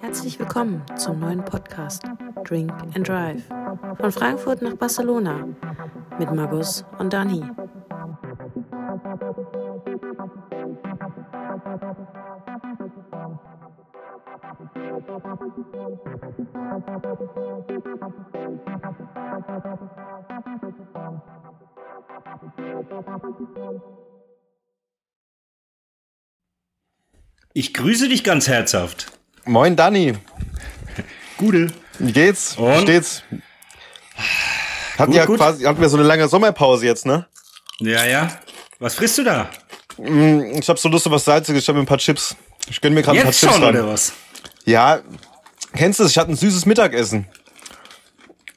Herzlich willkommen zum neuen Podcast Drink and Drive von Frankfurt nach Barcelona mit Margus und Dani. Ich grüße dich ganz herzhaft. Moin Dani, Gute. wie geht's? Wie Und? steht's? Hatten ja gut. quasi, hatten wir so eine lange Sommerpause jetzt, ne? Ja, ja. Was frisst du da? Mm, Ich hab so Lust auf was Salziges, ich hab mir ein paar Chips. Ich gönn mir gerade ein paar Chips schon, ran. oder was? Ja, kennst du es? Ich hatte ein süßes Mittagessen.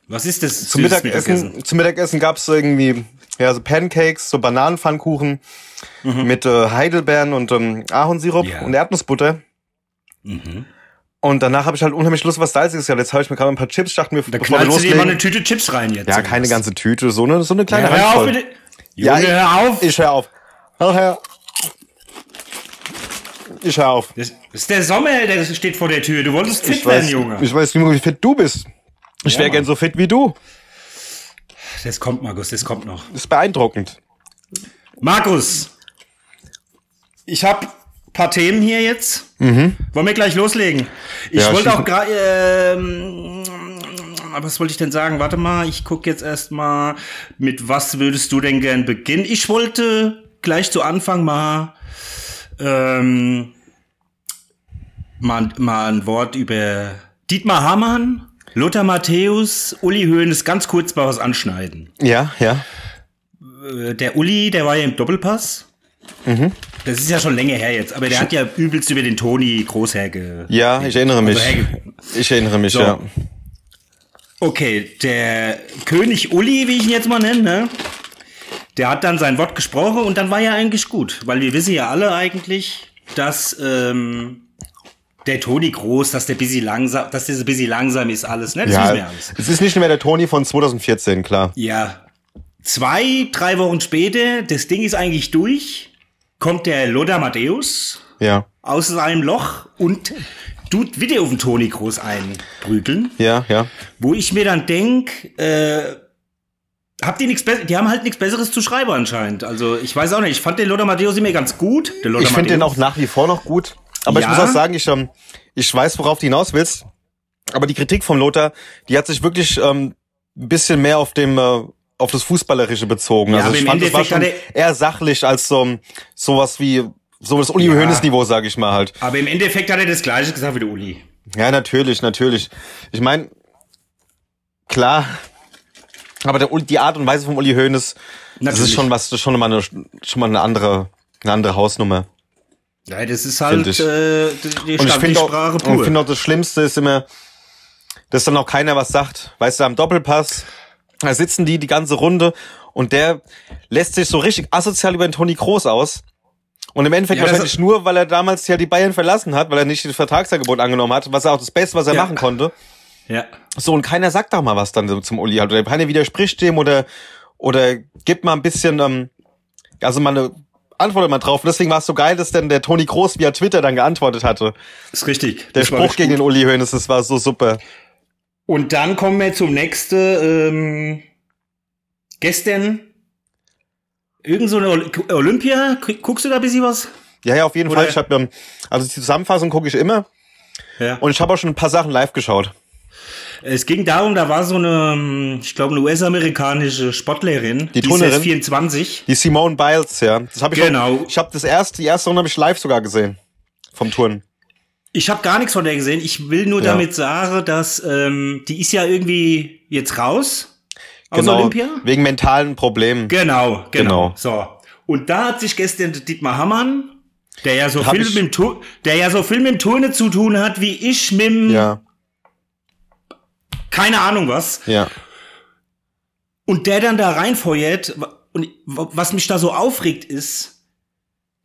Was ist das? Zum süßes Mittagessen, zum Mittagessen gab's so irgendwie ja so Pancakes, so Bananenpfannkuchen mit äh, Heidelbeeren und ähm, Ahornsirup Mhm. Ja. und Erdnussbutter. Mhm. Und danach habe ich halt unheimlich Lust auf was Salziges gehabt. Jetzt habe ich mir gerade ein paar Chips, dachte mir, Da bevor wir du dir mal eine loslegen. Tüte Chips rein jetzt. Ja, keine ganze Tüte, so eine, so eine kleine Ja, hör auf Handvoll. bitte. Ja, ich- hör auf. Ich hör auf. Hör, hör. Ich hör auf. das ist der Sommer, der steht vor der Tür. Du wolltest fit Ich werden, weiß, Junge. ich weiß nicht, wie fit du bist. Ich Ja, wäre gern so fit wie du. Das kommt, Markus, das kommt noch. Das ist beeindruckend. Markus, ich habe paar Themen hier jetzt. Wollen wir gleich loslegen? Ich Mhm. Ja, wollte auch gerade. Ähm, was wollte ich denn sagen? Warte mal, ich gucke jetzt erstmal, mit was würdest du denn gern beginnen? Ich wollte gleich zu Anfang mal, ähm, mal, mal ein Wort über Dietmar Hamann, Lothar Matthäus, Uli Hoeneß ganz kurz mal was anschneiden. Ja, ja. Äh, der Uli, der war ja im Doppelpass. Mhm. Das ist ja schon länger her jetzt, aber der hat ja übelst über den Toni groß herge. Ja, ich erinnere mich. Also herge- Ich erinnere mich, So. ja. Okay, der König Uli, wie ich ihn jetzt mal nenne, ne? Der hat dann sein Wort gesprochen und dann war ja eigentlich gut, weil wir wissen ja alle eigentlich, dass ähm, der Toni groß, dass der bisschen langsam, dass der so bisschen langsam ist alles, ne? Das wissen Ja, alles. es ist nicht mehr der Toni von 2014, klar. Ja. Zwei, drei Wochen später, das Ding ist eigentlich durch, kommt der Lothar Matthäus Ja, aus seinem Loch und tut wieder auf den Toni groß einprügeln. ja, ja. Wo ich mir dann denk, äh, habt ihr nichts besseres? Die haben halt nichts Besseres zu schreiben anscheinend. Also ich weiß auch nicht. Ich fand den Lothar Matthäus immer ganz gut. Ich finde den auch nach wie vor noch gut. Aber ich Ja. muss auch sagen, ich, ähm, ich weiß, worauf du hinaus willst. Aber die Kritik vom Lothar, die hat sich wirklich ähm, ein bisschen mehr auf dem äh, auf das Fußballerische bezogen. Ja, also ich fand, das war Endeffekt schon eher sachlich als so sowas wie so das Uli Ja. Hoeneß Niveau, sage ich mal halt. Aber im Endeffekt hat er das Gleiche gesagt wie der Uli. Ja, natürlich, natürlich. Ich meine, klar. Aber der, Uli- die Art und Weise vom Uli Hoeneß, das Natürlich. ist schon was, das ist schon mal eine, schon mal eine andere, eine andere Hausnummer. Ja, das ist halt Find ich. äh, die, die, Und ich finde auch, Sprache und pur. ich finde auch das Schlimmste ist immer, dass dann auch keiner was sagt. Weißt du, am Doppelpass, da sitzen die die ganze Runde und der lässt sich so richtig asozial über den Toni Kroos aus. Und im Endeffekt Ja, wahrscheinlich nur, weil er damals ja die Bayern verlassen hat, weil er nicht das Vertragsangebot angenommen hat, was er auch das Beste, was er Ja. machen konnte. ja. So, und keiner sagt doch mal was dann zum Uli halt. Oder keiner widerspricht dem oder, oder gibt mal ein bisschen, ähm, also mal eine Antwort mal drauf. Und deswegen war es so geil, dass denn der Toni Kroos via Twitter dann geantwortet hatte. Ist richtig. Der Spruch gegen gut. den Uli Hoeneß, das war so super. Und dann kommen wir zum nächsten. Ähm, gestern irgend so eine Oly- Olympia. Guckst du da ein bisschen was? Ja, ja, auf jeden Oder- Fall. Ich ähm, also die Zusammenfassung gucke ich immer Ja. und ich habe auch schon ein paar Sachen live geschaut. Es ging darum, da war so eine, ich glaube, eine US-amerikanische Sportlerin, Die ist Turnerin? jetzt 24. Die Simone Biles, ja. Das habe ich Genau. Auch, ich habe das erste, die erste Runde habe ich live sogar gesehen vom Turnen. Ich habe gar nichts von der gesehen. Ich will nur Ja. damit sagen, dass ähm, die ist ja irgendwie jetzt raus aus Genau. Olympia. Wegen mentalen Problemen. Genau, genau, Genau. So. Und da hat sich gestern Dietmar Hammann, der ja so Hab viel mit dem Tur der ja so viel mit dem Turnen zu tun hat, wie ich mit dem, ja, keine Ahnung was. ja. Und der dann da reinfeuert, und was mich da so aufregt ist,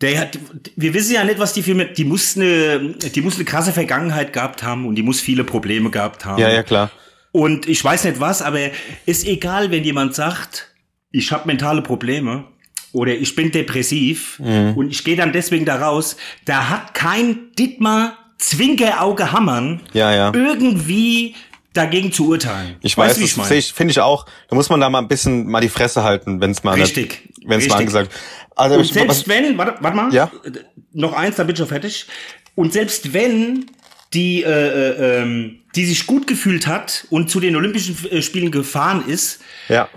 der hat, wir wissen ja nicht, was die für, die muss eine, die muss eine krasse Vergangenheit gehabt haben und die muss viele Probleme gehabt haben. Ja, ja, klar. Und ich weiß nicht was, aber ist egal, wenn jemand sagt, ich habe mentale Probleme oder ich bin depressiv Mhm. und ich gehe dann deswegen da raus, da hat kein Dittmar Zwinkerauge Hammern Ja, ja. irgendwie dagegen zu urteilen. Ich Weißt weiß, wie das ich finde ich auch. Da muss man da mal ein bisschen mal die Fresse halten, wenn es mal Richtig, wenn es mal angesagt. Also Und ich- selbst was, wenn, warte, warte mal, Ja? noch eins, dann bin ich schon fertig. Und selbst wenn die, äh, äh, ähm, die sich gut gefühlt hat und zu den Olympischen äh, Spielen gefahren ist ja,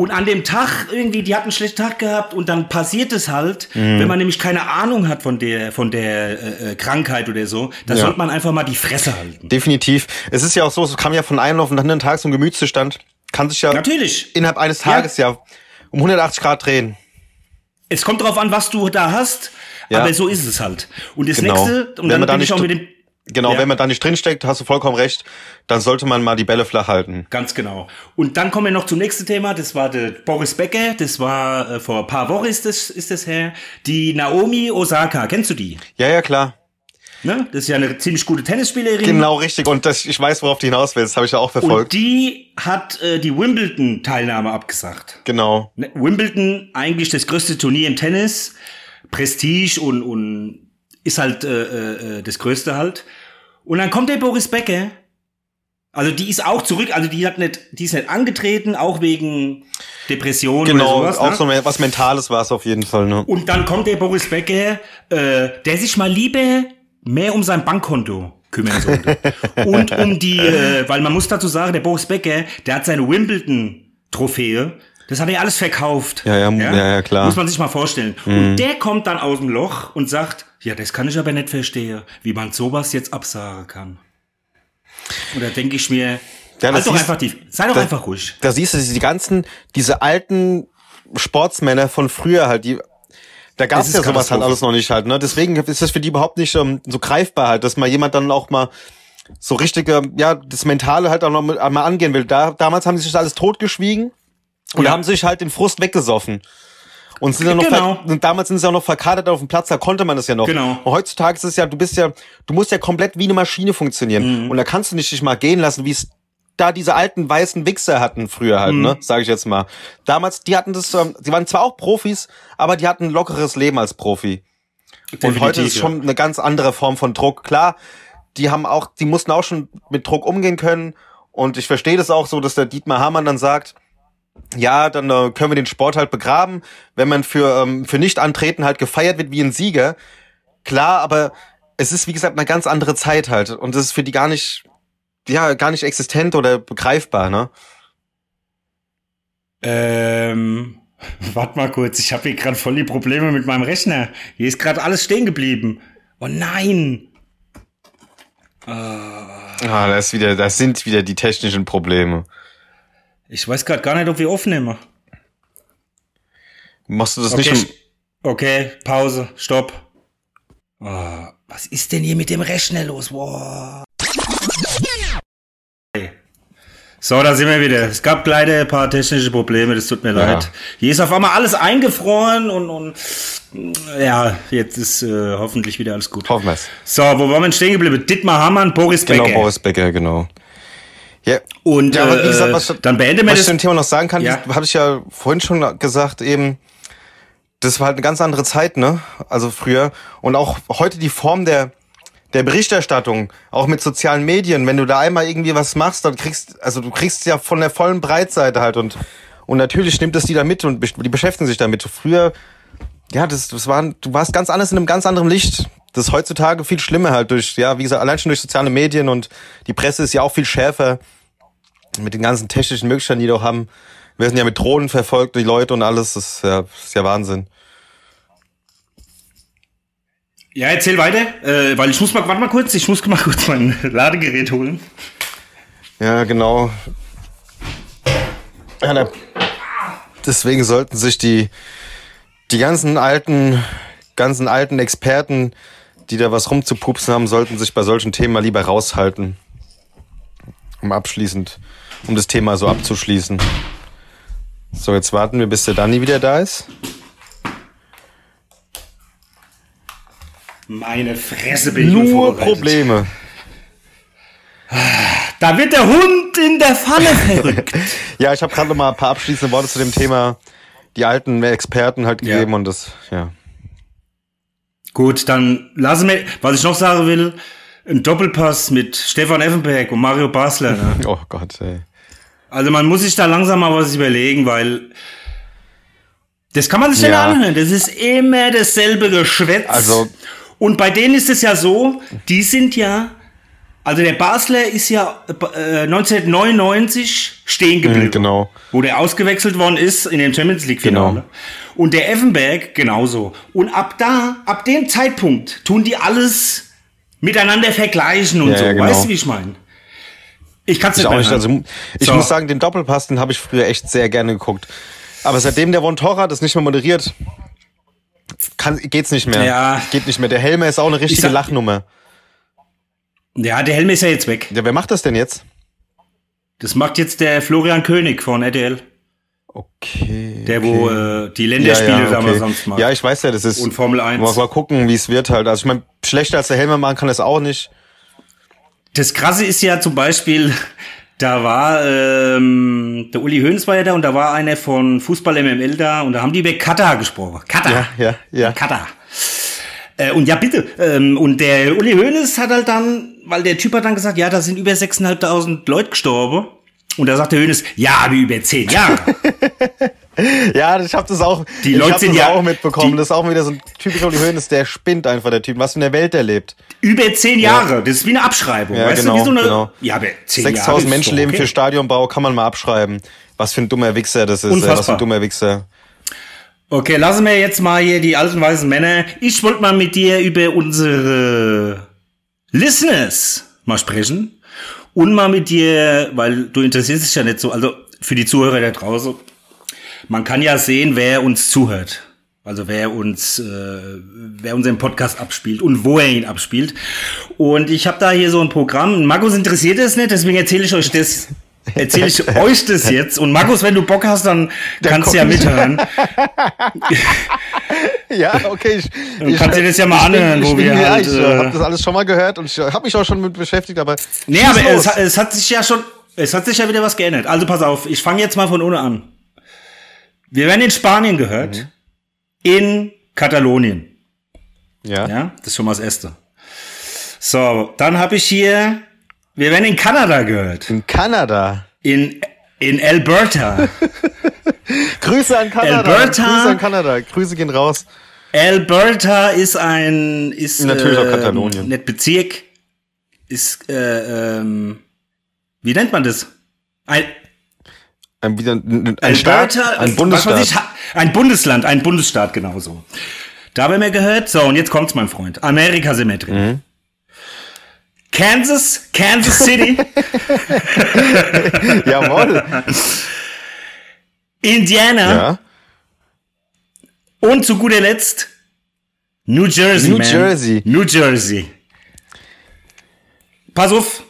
und an dem Tag irgendwie, die hat einen schlechten Tag gehabt und dann passiert es halt, Mhm. wenn man nämlich keine Ahnung hat von der, von der äh, äh, Krankheit oder so, da Ja. sollte man einfach mal die Fresse halten. definitiv. Es ist ja auch so, es kam ja von einem auf den anderen Tag so ein Gemütszustand, kann sich ja Natürlich. innerhalb eines Tages ja, um 180 Grad drehen. Es kommt drauf an, was du da hast, Ja. aber so ist es halt. Und das Genau. nächste, und Wenn dann bin ich auch mit dem Genau, Ja. wenn man da nicht drinsteckt, hast du vollkommen recht, dann sollte man mal die Bälle flach halten. Ganz genau. Und dann kommen wir noch zum nächsten Thema. Das war der Boris Becker. Das war äh, vor ein paar Wochen ist das, ist das her. Die Naomi Osaka. Kennst du die? Ja, ja, klar. Ne? Das ist ja eine ziemlich gute Tennisspielerin. Genau richtig. Und das, ich weiß, worauf du hinaus willst. Habe ich ja auch Und verfolgt. die hat äh, die Wimbledon-Teilnahme abgesagt. genau. Ne? Wimbledon, eigentlich das größte Turnier im Tennis. Prestige und, und ist halt äh, äh, das größte halt. Und dann kommt der Boris Becker. Also die ist auch zurück, also die hat nicht, die ist nicht angetreten, auch wegen Depression Genau, oder sowas. auch ne? so was Mentales war es auf jeden Fall. Ne? Und dann kommt der Boris Becker, äh, der sich mal lieber mehr um sein Bankkonto kümmern sollte. und um die, äh, weil man muss dazu sagen, der Boris Becker, der hat seine Wimbledon-Trophäe, das hat er alles verkauft. Ja, ja, ja, ja, klar. Mhm. Muss man sich mal vorstellen. Und der kommt dann aus dem Loch und sagt, ja, das kann ich aber nicht verstehen, wie man sowas jetzt absagen kann. Und da denke ich mir, Ja, halt doch siehst- einfach tief, sei doch das- einfach ruhig. Da siehst du die ganzen, diese alten Sportsmänner von früher halt, die da gab es ja sowas halt alles noch nicht halt, ne? Deswegen ist das für die überhaupt nicht ähm, so greifbar halt, dass mal jemand dann auch mal so richtige, ja, das Mentale halt auch noch mal mal angehen will. Da, damals haben sie sich alles totgeschwiegen und Ja. haben sich halt den Frust weggesoffen. Und sind dann noch Genau. ver- und damals sind sie auch noch verkadert auf dem Platz, da konnte man das ja noch. Genau. Und heutzutage ist es ja, du bist ja, du musst ja komplett wie eine Maschine funktionieren. Mhm. Und da kannst du nicht dich mal gehen lassen, wie es da diese alten weißen Wichser hatten früher halt, Mhm. ne, sage ich jetzt mal. Damals, die hatten das, ähm, die waren zwar auch Profis, aber die hatten ein lockeres Leben als Profi. Und heute ist schon eine ganz andere Form von Druck. Klar, die haben auch, die mussten auch schon mit Druck umgehen können. Und ich verstehe das auch so, dass der Dietmar Hamann dann sagt, ja, dann äh, können wir den Sport halt begraben, wenn man für, ähm, für Nicht-Antreten halt gefeiert wird wie ein Sieger. Klar, aber es ist, wie gesagt, eine ganz andere Zeit halt. Und das ist für die gar nicht, ja, gar nicht existent oder begreifbar, ne? Ähm, warte mal kurz, ich habe hier gerade voll die Probleme mit meinem Rechner. Hier ist gerade alles stehen geblieben. Oh nein! Ah, das ist wieder, das sind wieder die technischen Probleme. Ich weiß gerade gar nicht, ob wir aufnehmen. Machst du das Okay, nicht? okay, Pause, Stopp. Oh, was ist denn hier mit dem Rechner los? Wow. So, da sind wir wieder. Es gab leider ein paar technische Probleme, das tut mir Ja. leid. Hier ist auf einmal alles eingefroren und, und ja, jetzt ist äh, hoffentlich wieder alles gut. Hoffen wir's. So, wo waren wir stehen geblieben? Dittmar Hamann, Boris Genau, Becker. Boris Becker, genau. Ja, Und Ja, aber wie äh, gesagt, was, dann beenden wir was ich das. zu dem Thema noch sagen kann, Ja. habe ich ja vorhin schon gesagt, eben, das war halt eine ganz andere Zeit, ne? Also früher. Und auch heute die Form der, der Berichterstattung, auch mit sozialen Medien, wenn du da einmal irgendwie was machst, dann kriegst, also du kriegst ja von der vollen Breitseite halt und, und natürlich nimmt es die da mit und die beschäftigen sich damit. Früher, ja, das, das waren, du warst ganz anders in einem ganz anderen Licht. Das ist heutzutage viel schlimmer halt durch, ja, wie gesagt, allein schon durch soziale Medien und die Presse ist ja auch viel schärfer mit den ganzen technischen Möglichkeiten, die auch haben. Wir sind ja mit Drohnen verfolgt, die Leute und alles. Das ist ja, das ist ja Wahnsinn. Ja, erzähl weiter, äh, weil ich muss mal, warte mal kurz, ich muss mal kurz mein Ladegerät holen. Ja, genau. Ja, da, deswegen sollten sich die, die ganzen alten, ganzen alten Experten, die da was rumzupupsen haben, sollten sich bei solchen Themen mal lieber raushalten. Um abschließend, um das Thema so abzuschließen. So, jetzt warten wir, bis der Danny wieder da ist. Meine Fresse bin ich Nur. Probleme. Da wird der Hund in der Pfanne verrückt. Ja, ich habe gerade noch mal ein paar abschließende Worte zu dem Thema die alten Experten halt Ja. gegeben und das, ja. Gut, dann lassen wir, was ich noch sagen will, ein Doppelpass mit Stefan Effenberg und Mario Basler. Ne? Oh Gott, ey. Also man muss sich da langsam mal was überlegen, weil das kann man sich nicht Ja. anhören. Das ist immer dasselbe Geschwätz. Also- und bei denen ist es ja so, die sind ja, also der Basler ist ja äh, 1999 stehen geblieben. Mhm, genau. Wo der ausgewechselt worden ist in dem Champions League Finale. Genau. Und der Effenberg genauso. Und ab da, ab dem Zeitpunkt tun die alles miteinander vergleichen und Ja, so. ja, genau. Weißt du, wie ich meine? Ich kann es Ich nicht auch mehr nicht. Also ich So. muss sagen, den Doppelpass, den habe ich früher echt sehr gerne geguckt. Aber seitdem der Von Torra das nicht mehr moderiert, kann, geht's nicht mehr. Ja. Geht nicht mehr. Der Helmer ist auch eine richtige sag- Lachnummer. Ja, der Helm ist ja jetzt weg. Ja, wer macht das denn jetzt? Das macht jetzt der Florian König von RTL. Okay. Der, okay. wo äh, die Länderspiele damals sonst macht. Ja, ich weiß ja, das ist. Und Formel 1. Mal, mal gucken, wie es wird halt. Also ich meine, schlechter als der Helmer machen kann es auch nicht. Das Krasse ist ja zum Beispiel, da war, ähm, der Uli Hoeneß war ja da und da war einer von Fußball MML da und da haben die über Katar gesprochen. Katar. Ja, ja, ja. Katar. Äh, und ja, bitte. Ähm, und der Uli Hoeneß hat halt dann, weil der Typ hat dann gesagt, ja, da sind über 6.500 Leute gestorben. Und da sagt der Hoeneß, ja, wie über zehn Jahre. Ja, ich habe das auch. Die ich Leute hab sind das ja- auch mitbekommen. das ist auch wieder so ein typischer Uli Hoeneß, der spinnt einfach der Typ. Was in der Welt er lebt. über zehn Jahre. Das ist wie eine Abschreibung. Ja, weißt genau, du, wie so eine, genau. ja, aber zehn Jahre. 6000 ist Menschenleben doch für okay. Stadionbau kann man mal abschreiben. Was für ein dummer Wichser das ist. Ey. Was für Unfassbar. ein dummer Wichser. Okay, lassen wir jetzt mal hier die alten weißen Männer. Ich wollte mal mit dir über unsere Listeners mal sprechen. Und mal mit dir, weil du interessierst dich ja nicht so, also für die Zuhörer da draußen. Man kann ja sehen, wer uns zuhört. Also wer uns, äh, wer unseren Podcast abspielt und wo er ihn abspielt. Und ich habe da hier so ein Programm. Markus interessiert es nicht, deswegen erzähle ich euch das. Erzähle ich euch das jetzt. Und Markus, wenn du Bock hast, dann kannst du ja mithören. Ja, okay. Ich, Du kannst dir das ja mal bin- anhören, ich wo bin- wir ja, halt, ich äh, habe das alles schon mal gehört und ich habe mich auch schon mit beschäftigt, aber Nee, aber es, es hat sich ja schon, es hat sich ja wieder was geändert. Also pass auf, ich fange jetzt mal von ohne an. Wir werden in Spanien gehört, Mhm. in Katalonien. ja. Ja, das ist schon mal das Erste. So, dann habe ich hier, wir werden in Kanada gehört, In Kanada. in in Alberta. Grüße an Kanada. Alberta. Grüße an Kanada. Grüße gehen raus. Alberta ist ein ist Natürlich auch ähm, Katalonien. nicht Bezirk, ist äh, ähm, wie nennt man das? Ein, Ein, wieder, ein, ein Staat, ein Bundesstaat. weiß ich, ha- ein Bundesland, ein Bundesstaat genauso. Da haben wir gehört. So, und jetzt kommt's, mein Freund. Amerika sind wir drin. Mhm. Kansas, Kansas City, Jawohl. Indiana ja. und zu guter Letzt New Jersey. New man. Jersey. New Jersey. Pass auf.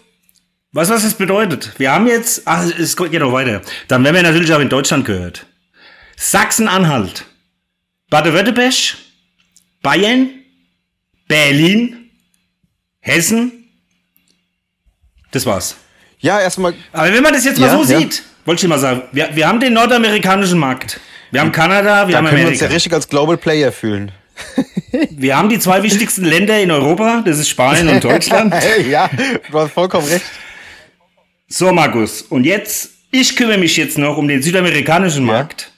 Was was das bedeutet? Wir haben jetzt, ach, es geht noch weiter. Dann werden wir natürlich auch in Deutschland gehört. Sachsen-Anhalt, Baden-Württemberg, Bayern, Berlin, Hessen. Das war's. Ja, erstmal. Aber wenn man das jetzt mal Ja, so ja. sieht, wollte ich mal sagen, wir, wir haben den nordamerikanischen Markt. Wir haben Kanada, wir Da haben können wir uns Amerika. ja richtig als Global Player fühlen. wir haben die zwei wichtigsten Länder in Europa, das ist Spanien und Deutschland. ja, du hast vollkommen recht. So, Markus, und jetzt, ich kümmere mich jetzt noch um den südamerikanischen Markt.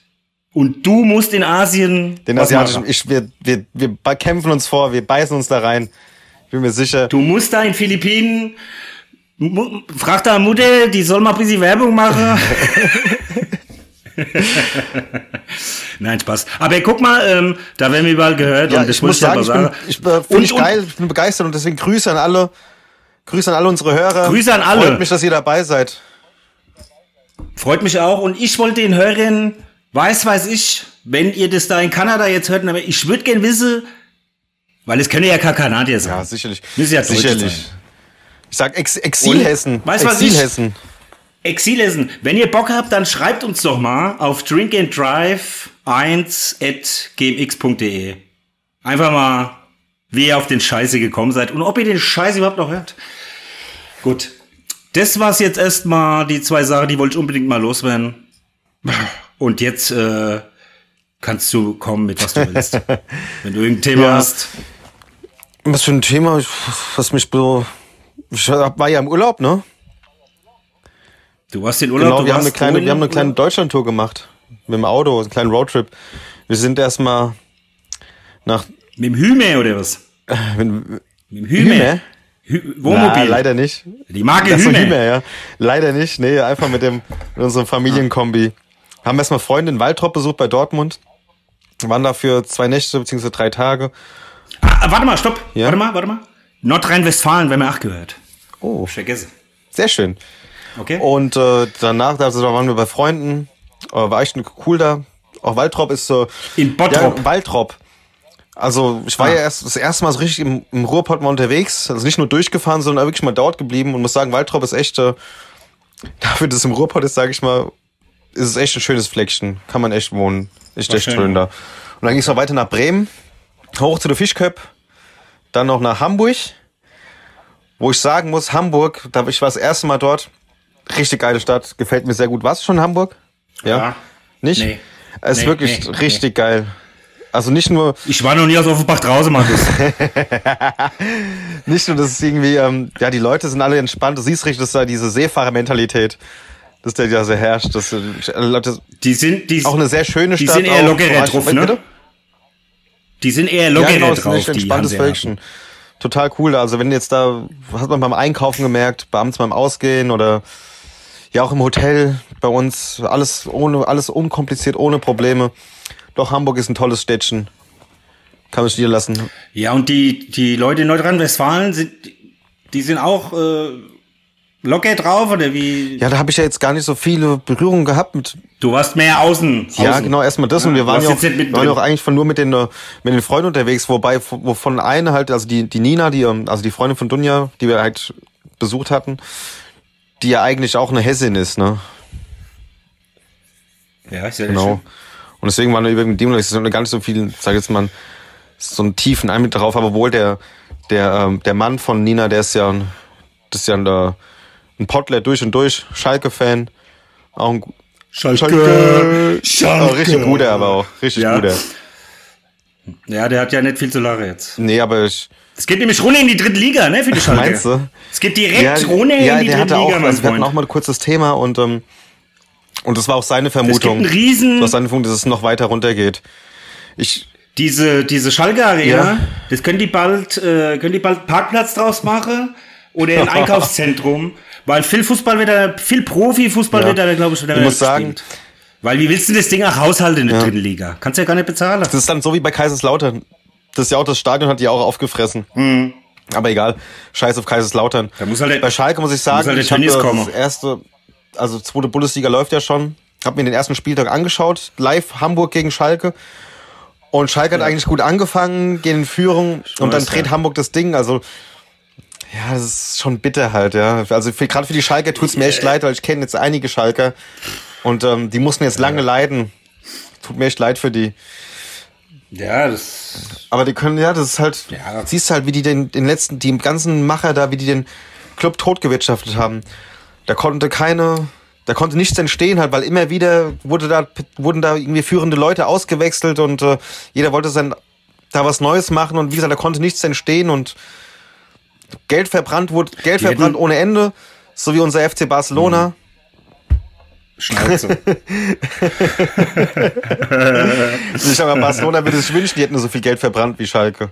Und du musst in Asien Den asiatischen, ich, wir, wir, wir kämpfen uns vor, wir beißen uns da rein. Ich bin mir sicher. Du musst da in Philippinen, frag da Mutter, die soll mal ein bisschen Werbung machen. Nein, Spaß. Aber guck mal, ähm, da werden wir überall gehört ja, und das ich muss sagen, aber ich bin, sagen. ich, äh, finde Und- ich geil, ich bin begeistert und deswegen Grüße an alle. Grüße an alle unsere Hörer. Grüße an alle. Freut mich, dass ihr dabei seid. Freut mich auch. Und ich wollte den Hörern, weiß, weiß ich, wenn ihr das da in Kanada jetzt hört, aber ich würde gern wissen, weil es können ja kein Kanadier sein. Ja, sicherlich. Müssen ja sicherlich. sein. Ich sag Ex Exilhessen. Weißt du, was ich- Exilhessen. Exilesen, wenn ihr Bock habt, dann schreibt uns doch mal auf drinkanddrive1.gmx.de. Einfach mal, wie ihr auf den Scheiße gekommen seid und ob ihr den Scheiß überhaupt noch hört. Gut. Das war's jetzt erstmal, die zwei Sachen, die wollte ich unbedingt mal loswerden. Und jetzt äh, kannst du kommen mit was du willst. Wenn du irgendein Thema Ja. hast. Was für ein Thema, was mich so. Ich war ja im Urlaub, ne? Du warst in Urlaub, Genau, wir haben eine kleine, wir haben eine kleine Deutschlandtour gemacht. Mit dem Auto, einen kleinen Roadtrip. Wir sind erstmal nach Mit dem Hüme oder was? mit, Mit dem Hüme? Hüme? Hü Na, Wohnmobil. leider nicht. Die Marke Das Hüme. Hüme, ja. Leider nicht. Nee, einfach mit dem mit unserem Familienkombi. Haben erstmal Freunde in Waldrop besucht bei Dortmund. Waren da für zwei Nächte bzw. drei Tage. Ah, warte mal, stopp. Ja? Warte mal, warte mal. Nordrhein-Westfalen, wenn man auch gehört. Oh, vergessen. sehr schön. Okay. Und äh, danach, also da waren wir bei Freunden. Äh, war echt cool da. Auch Waldrop ist so. In Bottrop. Ja, Waldrop. Also ich war Ah. ja erst das erste Mal so richtig im, im Ruhrpott mal unterwegs. Also nicht nur durchgefahren, sondern wirklich mal dort geblieben. Und muss sagen, Waldrop ist echt, äh, dafür, dass es im Ruhrpott ist, sage ich mal, ist es echt ein schönes Fleckchen. Kann man echt wohnen. Ist echt schön, schön da. Und dann ging es noch weiter nach Bremen, hoch zu der Fischköp, dann noch nach Hamburg. Wo ich sagen muss, Hamburg, da ich war das erste Mal dort. Richtig geile Stadt, gefällt mir sehr gut. Warst du schon in Hamburg? Ja. Nicht? Nee. Es ist Nee, wirklich nee, richtig geil. Also nicht nur, Ich war noch nie aus Offenbach draußen, Markus. nicht nur, dass es irgendwie, ähm, ja, die Leute sind alle entspannt. Du siehst richtig, dass da diese Seefahrermentalität, dass der da so herrscht. Dass, äh, Leute, Die sind, die, auch eine sehr schöne die Stadt. sind eher auch. lockerer Bitte? drauf, ne? Die sind eher Ja, lockerer genau, ist ein drauf, echt die entspanntes Hanseaten. Total cool. Also wenn jetzt da, hat man beim Einkaufen gemerkt, bei beim Ausgehen oder ja auch im Hotel bei uns, alles ohne, alles unkompliziert, ohne Probleme. Doch Hamburg ist ein tolles Städtchen. Kann man niederlassen. Ja, und die, die Leute in Nordrhein-Westfalen sind, die sind auch äh, locker drauf, oder wie? Ja, da habe ich ja jetzt gar nicht so viele Berührungen gehabt mit. Du warst mehr außen. Ja, außen. genau, erstmal das. Ja, und wir waren ja, auch, wir waren ja auch eigentlich von nur mit den, äh, mit den Freunden unterwegs, wobei, wovon eine halt, also die, die Nina, die, ähm, also die Freundin von Dunja, die wir halt besucht hatten, die ja eigentlich auch eine Hessin ist, ne? Ja, ist ja Genau. schön. Und deswegen waren wir über mit dem, ist gar nicht so viel, sag ich jetzt mal, so einen tiefen Einblick darauf, aber wohl der, der, ähm, der Mann von Nina, der ist ja das ist ja ein, äh, ein Pottler durch und durch, Schalke-Fan, auch ein Schalke. Schalke. Oh, richtig guter aber auch, richtig Ja. guter. Ja, der hat ja nicht viel zu lachen jetzt. Nee, aber ich, Es geht nämlich runter in die dritte Liga, ne, für die Schalke. meinst du? Es geht direkt Ja, runter ja in die der dritte hatte auch, Liga, mein also wir hatten auch mal ein kurzes Thema und, ähm, und das war auch seine Es gibt Vermutung. einen riesen, Das war seine Vermutung, dass es noch weiter runtergeht. Ich, diese, diese Schalke Arena, Ja. das können die bald, äh, können die bald Parkplatz draus machen oder ein Einkaufszentrum, weil viel Fußball wird da, viel Profifußball Ja. wird da, glaube ich, wieder Ich muss sagen- Weil wie willst du das Ding auch haushalten in der dritten Liga? Kannst ja gar nicht bezahlen. Das ist dann so wie bei Kaiserslautern. Das ist ja auch das Stadion hat die auch aufgefressen. Aber egal, scheiß auf Kaiserslautern. Mhm. Da muss halt der- bei Schalke muss ich sagen, muss halt ich das erste, also zweite Bundesliga läuft ja schon. Hab mir den ersten Spieltag angeschaut, live Hamburg gegen Schalke. Und Schalke hat eigentlich gut angefangen, gehen in Führung und dann dreht ja. Hamburg das Ding. Also ja, das ist schon bitter halt, ja. Also gerade für die Schalker tut's mir echt leid, weil ich kenne jetzt einige Schalker und ähm, die mussten jetzt lange leiden. Tut mir echt leid für die. Ja, das, Aber die können, ja, das ist halt, Ja. siehst halt, wie die den, den letzten, die ganzen Macher da, wie die den Club totgewirtschaftet haben. Da konnte keine, da konnte nichts entstehen halt, weil immer wieder wurde da, wurden da irgendwie führende Leute ausgewechselt und äh, jeder wollte sein, da was Neues machen und wie gesagt, da konnte nichts entstehen und Geld verbrannt wurde, Geld Die verbrannt ohne Ende, so wie unser FC Barcelona. Schnauze. Ich aber Barcelona würde sich wünschen, die hätten nur so viel Geld verbrannt wie Schalke.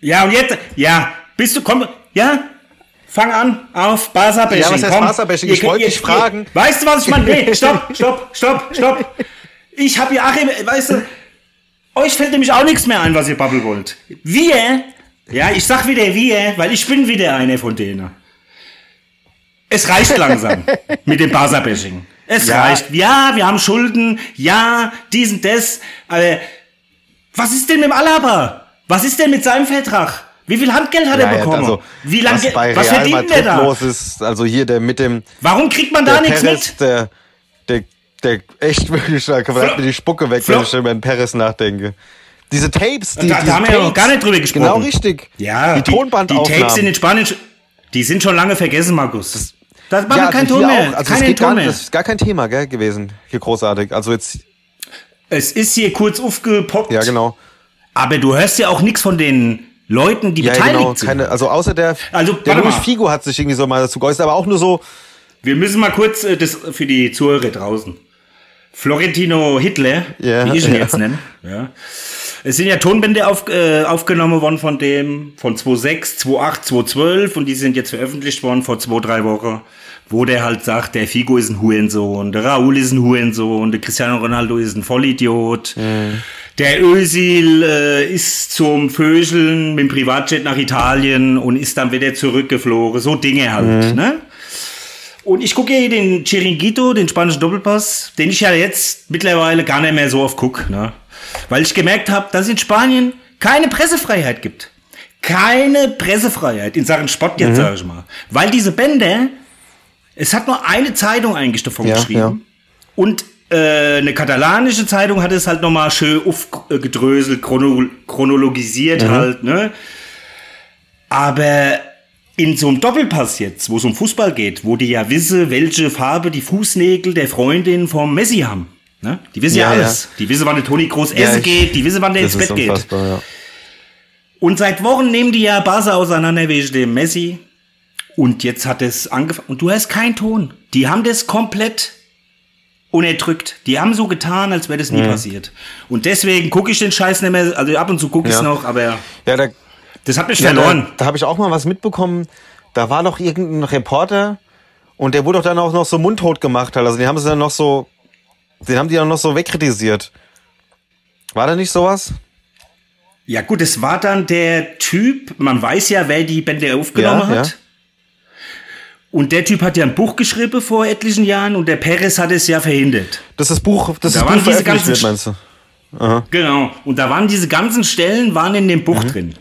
ja, und jetzt, ja, bist du, komm, ja, fang an auf Barca-Bashing. Ja, was heißt. Barca-Bashing? Ich wollte dich fragen. ihr- Weißt du, was ich meine? Nee, stopp, stopp, stopp, stopp. Ich hab ja, Achim, weißt du, euch fällt nämlich auch nichts mehr ein, was ihr babbeln wollt. Wir, ja, ich sag wieder wir, weil ich bin wieder einer von denen. Es reicht langsam mit dem Barca-Bashing. Es Ja. reicht. Ja, wir haben Schulden. Ja, dies und das. Aber was ist denn mit dem Alaba? Was ist denn mit seinem Vertrag? Wie viel Handgeld hat er Ja, ja, bekommen? also, Wie lange, was bei was Real verdient der Madrid da? los ist, also hier der mit dem Warum kriegt man da nichts mit? der, der, der echt wirklich da hat mir die Spucke weg, Flo- wenn ich über den Perez nachdenke. Diese Tapes, die, Da- da haben wir ja noch gar nicht drüber gesprochen. Genau richtig. Ja, die, Tonbandaufnahmen. Die Tapes sind in Spanien, sch- die sind schon lange vergessen, Markus. Das war ja, kein Ton mehr. auch. Also Kein es geht Ton gar, mehr. das ist gar kein Thema gell, gewesen. Hier großartig. Also jetzt Es ist hier kurz aufgepoppt. Ja, genau. Aber du hörst ja auch nichts von den Leuten, die Ja, beteiligt genau. sind. Keine, also außer der, Also, der Luis. Figo hat sich irgendwie so mal dazu geäußert, aber auch nur so, Wir müssen mal kurz äh, das für die Zuhörer draußen. Florentino Hitler, Ja, wie ich ihn ja. jetzt nenne. Ja. Es sind ja Tonbände auf, äh, aufgenommen worden von dem, von 2006, 2008, 2012 und die sind jetzt veröffentlicht worden vor zwei, drei Wochen, wo der halt sagt, der Figo ist ein Hurensohn, der Raúl ist ein Hurensohn, der Cristiano Ronaldo ist ein Vollidiot, der Özil äh, ist zum Vögeln mit dem Privatjet nach Italien und ist dann wieder zurückgeflogen, so Dinge halt, ne? Und ich gucke hier den Chiringuito, den spanischen Doppelpass, den ich ja jetzt mittlerweile gar nicht mehr so oft gucke, ne? Weil ich gemerkt habe, dass es in Spanien keine Pressefreiheit gibt. Keine Pressefreiheit in Sachen Sport jetzt, sage ich mal. Weil diese Bänder, es hat nur eine Zeitung eigentlich davon Ja, geschrieben. ja. Und äh, eine katalanische Zeitung hat es halt nochmal schön aufgedröselt, chrono chronologisiert Mhm. halt, ne? Aber in so einem Doppelpass jetzt, wo es um Fußball geht, wo die ja wissen, welche Farbe die Fußnägel der Freundin vom Messi haben. Ne? Die wissen ja, Ja, alles. Die wissen, wann der Toni Groß Ja, essen ich- geht, die wissen, wann der ins Bett geht. ja. Und seit Wochen nehmen die ja Barca auseinander wegen dem Messi. Und jetzt hat es angefangen. Und du hast keinen Ton. Die haben das komplett unerdrückt. Die haben so getan, als wäre das nie passiert. Und deswegen gucke ich den Scheiß nicht mehr. Also ab und zu gucke ich es Ja. noch, aber Ja, da, das hat mich ja, verloren. da, da habe ich auch mal was mitbekommen. Da war doch irgendein Reporter und der wurde doch dann auch noch so mundtot gemacht. halt. Also die haben sie dann noch so, den haben die dann noch so wegkritisiert. War da nicht sowas? Ja gut, es war dann der Typ, man weiß ja, wer die Bände aufgenommen Ja, hat. ja. Und der Typ hat ja ein Buch geschrieben vor etlichen Jahren und der Perez hat es ja verhindert. Das ist das Buch, das Da ist waren Buch diese ganzen wird, meinst du? Genau. Und da waren diese ganzen Stellen waren in dem Mhm. Buch drin.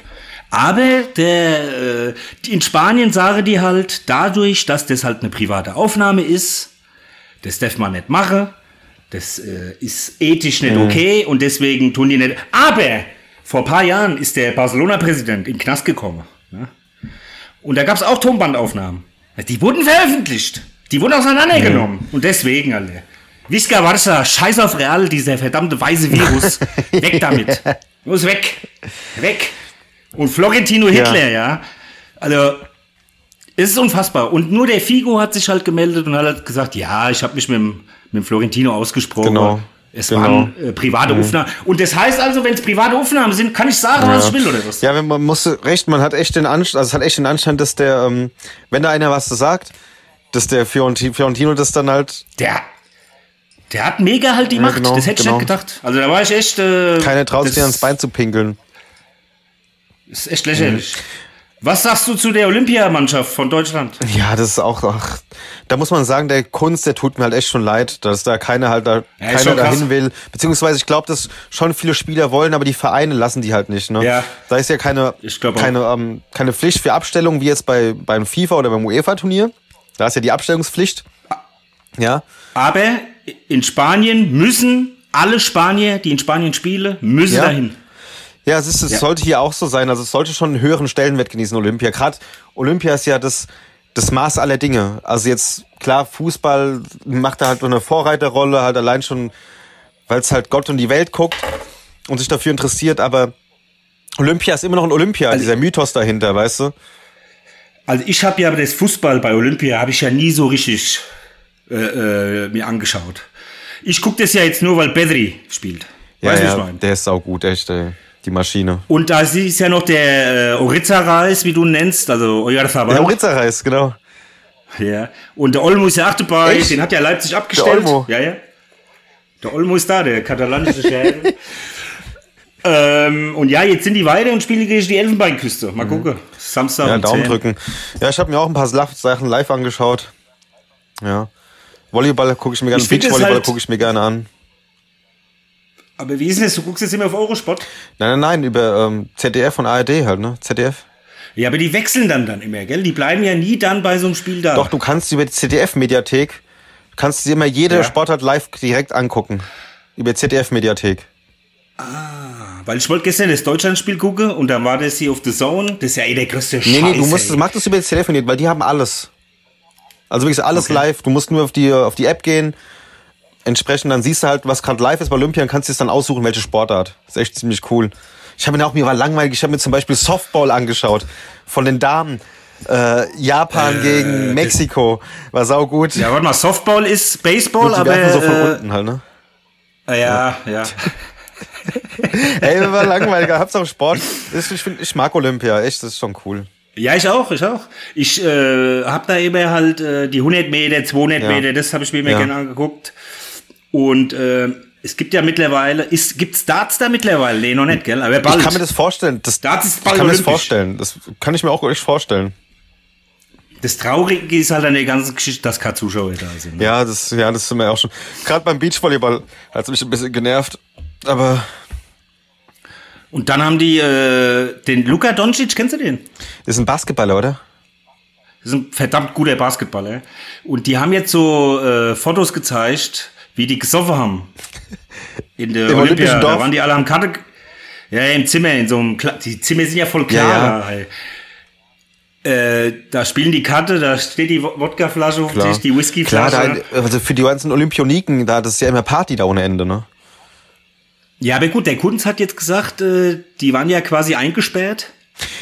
Aber der, äh, in Spanien sagen die halt, dadurch, dass das halt eine private Aufnahme ist, das darf man nicht machen, das äh, ist ethisch nicht Mhm. okay und deswegen tun die nicht. Aber vor ein paar Jahren ist der Barcelona-Präsident in den Knast gekommen. Ne? Und da gab es auch Tonbandaufnahmen. Die wurden veröffentlicht. Die wurden auseinandergenommen. Und deswegen, alle. Visca Barça, scheiß auf Real, dieser verdammte weiße Virus. weg damit. Muss weg. Weg. Und Florentino Hitler, ja. Also, es ist unfassbar. Und nur der Figo hat sich halt gemeldet und hat halt gesagt, ja, ich habe mich mit, dem- mit dem Florentino ausgesprochen. Genau. Es Genau. waren äh, private Aufnahmen. Und das heißt also, wenn es private Aufnahmen sind, kann ich sagen, was ich will, oder was? Ja, wenn man muss recht, man hat echt den Anstand, also es hat echt den Anstand, dass der, ähm, wenn da einer was sagt, dass der Fiorenti- Fiorentino das dann halt Der, der hat mega halt die Macht. genau, das hätte ich genau. nicht gedacht. Also da war ich echt. Äh, keiner traut sich ans Bein zu pinkeln. Ist echt lächerlich. Was sagst du zu der Olympiamannschaft von Deutschland? Ja, das ist auch, ach, da muss man sagen, der Kunst, der tut mir halt echt schon leid, dass da keiner halt da, Ja, keiner dahin will. Beziehungsweise ich glaube, dass schon viele Spieler wollen, aber die Vereine lassen die halt nicht. Ne? Ja. Da ist ja keine, keine, ähm, keine Pflicht für Abstellung, wie jetzt bei, beim FIFA oder beim UEFA-Turnier. Da ist ja die Abstellungspflicht. Ja. Aber in Spanien müssen alle Spanier, die in Spanien spielen, müssen Ja. dahin. Ja, es, ist, es Ja. sollte hier auch so sein. Also es sollte schon einen höheren Stellenwert genießen, Olympia. Gerade Olympia ist ja das, das Maß aller Dinge. Also jetzt, klar, Fußball macht da halt eine Vorreiterrolle, halt allein schon, weil es halt Gott und die Welt guckt und sich dafür interessiert, aber Olympia ist immer noch ein Olympia, Also dieser Mythos dahinter, weißt du? Also ich habe ja das Fußball bei Olympia habe ich ja nie so richtig äh, äh, mir angeschaut. Ich gucke das ja jetzt nur, weil Bedri spielt. Ja, weißt du, ja, was ich meine? der ist auch gut, echt, ey. Die Maschine. Und da ist ja noch der äh, Oritza-Reis, wie du ihn nennst, also Oyarzabal. Der Oritza-Reis, genau. Ja. Und der Olmo ist ja auch dabei, Echt? den hat ja Leipzig abgestellt. Olmo? Ja, ja. Der Olmo ist da, der katalanische Schädel. ähm, und ja, jetzt sind die weiter und spielen gegen die Elfenbeinküste. Mal gucken. Samstag Mhm. Ja, um Daumen 10. drücken. Ja, ich habe mir auch ein paar Sachen live angeschaut. Ja. Volleyball gucke ich mir gerne, es Beachvolleyball halt- gucke ich mir gerne an. Aber wie ist denn das? Du guckst jetzt immer auf Eurosport? Nein, nein, nein, über ähm, ZDF und ARD halt, ne? ZDF. Ja, aber die wechseln dann dann immer, gell? Die bleiben ja nie dann bei so einem Spiel da. Doch, du kannst über die ZDF-Mediathek, kannst dir immer jede Ja. Sportart live direkt angucken. Über ZDF-Mediathek. Weil ich wollte gestern das Deutschlandspiel gucken und dann war das hier auf The Zone. Das ist ja eh der größte Scheiß. Nee, nee, du musst, ey. mach das über die ZDF-Mediathek, weil die haben alles. Also wirklich alles Okay. live. Du musst nur auf die, auf die App gehen. Entsprechend, dann siehst du halt, was gerade live ist bei Olympia und kannst dir dann aussuchen, welche Sportart. ist echt ziemlich cool. Ich habe mir auch, mir war langweilig, ich habe mir zum Beispiel Softball angeschaut von den Damen. Äh, Japan Äh, gegen Mexiko. War sau gut. Ja, warte mal, Softball ist Baseball, die aber. so von äh, unten halt, ne? Ja, ja. Ey, war langweilig. Hauptsache Sport. Ich, find, ich mag Olympia. Echt, das ist schon cool. Ja, ich auch, ich auch. Ich äh, habe da immer halt äh, die 100 Meter, 200 Ja. Meter, das habe ich mir immer Ja. gerne angeguckt. Und äh, es gibt ja mittlerweile, ist, gibt's Darts da mittlerweile? Nee, noch nicht, gell? Aber bald. Ich kann mir das vorstellen. Das, Darts ist ich bald kann mir das olympisch. vorstellen. Das kann ich mir auch echt vorstellen. Das Traurige ist halt an der ganzen Geschichte, dass keine Zuschauer da sind. Ja, das, ja, das sind wir auch schon. Gerade beim Beachvolleyball hat es mich ein bisschen genervt. Aber Und dann haben die äh, den Luka Doncic, kennst du den? ist ein Basketballer, oder? Das ist ein verdammt guter Basketballer. Und die haben jetzt so äh, Fotos gezeigt, wie die gesoffen haben. In der Im Olympia. Olympischen Dorf? Da waren die alle am Karte. Ja, im Zimmer, in so einem Kla Die Zimmer sind ja voll klar. Ja, ja. Äh, da spielen die Karte, da steht die Wo- Wodkaflasche auf dem Klar. Tisch, die Klar, Whiskyflasche. da, also für die ganzen Olympioniken, da, das ist ja immer Party da ohne Ende, ne? ja, aber gut, der Kunz hat jetzt gesagt, äh, die waren ja quasi eingesperrt.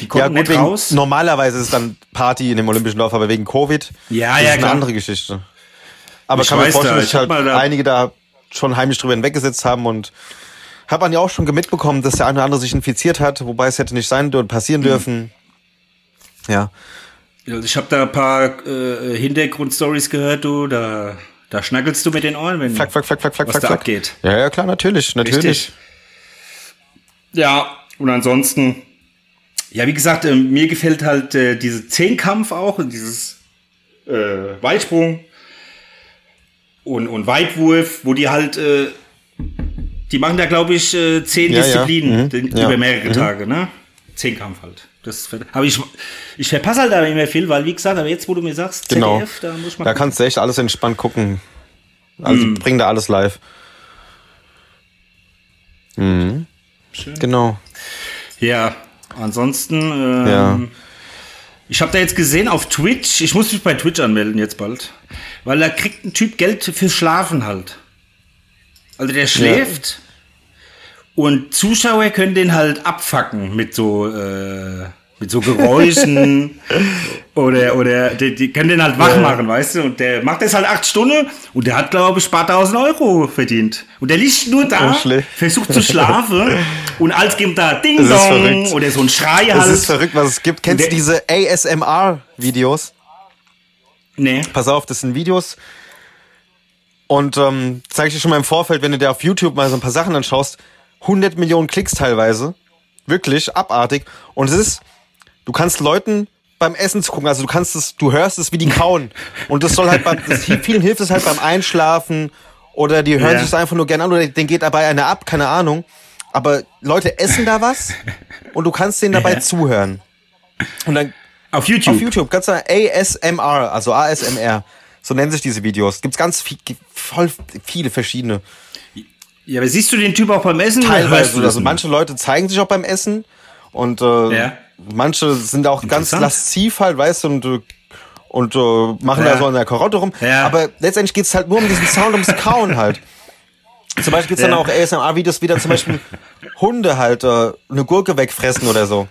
Die Ja, konnten gut, nicht wegen, raus. normalerweise ist es dann Party in dem Olympischen Dorf, aber wegen Covid Ja, ist ja, es eine klar. andere Geschichte. Aber Ich kann mir vorstellen, da, dass ich sich halt da- einige da schon heimlich drüber hinweggesetzt haben und hat man ja auch schon mitbekommen, dass der eine oder andere sich infiziert hat, wobei es hätte nicht sein dürfen, passieren Mhm. dürfen. Ja. Ich habe da ein paar äh, Hintergrundstories gehört, du, da, da schnackelst du mit den Ohren, wenn Flack, flack, flack, flack, flack, was flack, da flack. abgeht. Ja, ja, klar, natürlich, natürlich. Richtig. Ja, und ansonsten, ja, wie gesagt, äh, mir gefällt halt äh, diese Zehnkampf auch, dieses äh, Weitsprung und, und Weitwurf, wo die halt, äh, die machen da, glaube ich, äh, zehn Ja, ja. Disziplinen Mhm. Ja. über mehrere Tage, ne? Zehnkampf halt. Das, aber ich, ich verpasse halt da immer viel, weil, wie gesagt, aber jetzt, wo du mir sagst, Genau. ZDF, da muss ich mal Da gucken. kannst du echt alles entspannt gucken. Also Mhm. bring da alles live. Mhm. Genau. Ja, ansonsten, ähm, Ja. Ich habe da jetzt gesehen auf Twitch, ich muss mich bei Twitch anmelden jetzt bald, weil da kriegt ein Typ Geld fürs Schlafen halt. Also der schläft und Zuschauer können den halt abfacken mit so äh, mit so Geräuschen oder oder die, die können den halt wach machen, weißt du? Und der macht das halt acht Stunden und der hat glaube ich ein paar tausend Euro verdient und der liegt nur da, schläft. versucht zu schlafen und als gibt da Ding Das Dong oder so ein Schrei halt. ist verrückt, was es gibt. Kennst du diese ASMR-Videos? nee. Pass auf, das sind Videos. Und ähm, zeige ich dir schon mal im Vorfeld, wenn du dir auf YouTube mal so ein paar Sachen anschaust, 100 Millionen Klicks teilweise. Wirklich abartig. Und es ist, du kannst Leuten beim Essen zugucken, also du kannst es, du hörst es, wie die kauen. Und das soll halt beim, das, vielen hilft es halt beim Einschlafen oder die hören Ja. sich es einfach nur gerne an oder denen geht dabei einer ab, keine Ahnung. Aber Leute essen da was und du kannst denen dabei Ja. zuhören. Und dann Auf YouTube. auf YouTube, ganz ASMR, also ASMR. So nennen sich diese Videos. Gibt's ganz viel, voll viele verschiedene. Ja, aber siehst du den Typ auch beim Essen? oder hörst Teilweise. du das Also manche Leute zeigen sich auch beim Essen und äh, Ja. Manche sind auch ganz lasziv halt, weißt du, und, und äh, machen Ja. da so an der Karotte rum. Ja. Aber letztendlich geht's halt nur um diesen Sound, ums Kauen halt. Zum Beispiel gibt's dann Ja. auch ASMR-Videos, wie dann zum Beispiel Hunde halt äh, eine Gurke wegfressen oder so.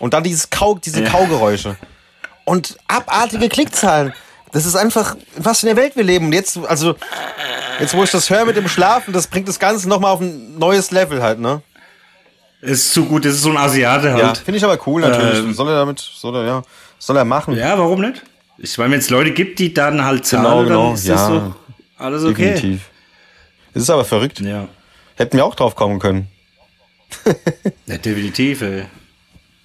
Und dann dieses Kau, diese Ja. Kaugeräusche. Und abartige Klickzahlen. Das ist einfach, in was für einer Welt wir leben. Und jetzt, also, jetzt wo ich das höre mit dem Schlafen, das bringt das Ganze nochmal auf ein neues Level halt, ne? Ist zu gut, das ist so ein Asiate Ja, halt. finde ich aber cool natürlich. Ähm. soll er damit, soll er, ja, soll er machen. Ja, warum nicht? Ich meine, wenn es Leute gibt, die dann halt zahlen, Genau, genau, dann ist ja. das so alles okay. Definitiv. Es ist aber verrückt. Ja. Hätten wir auch drauf kommen können. ja, definitiv, ey.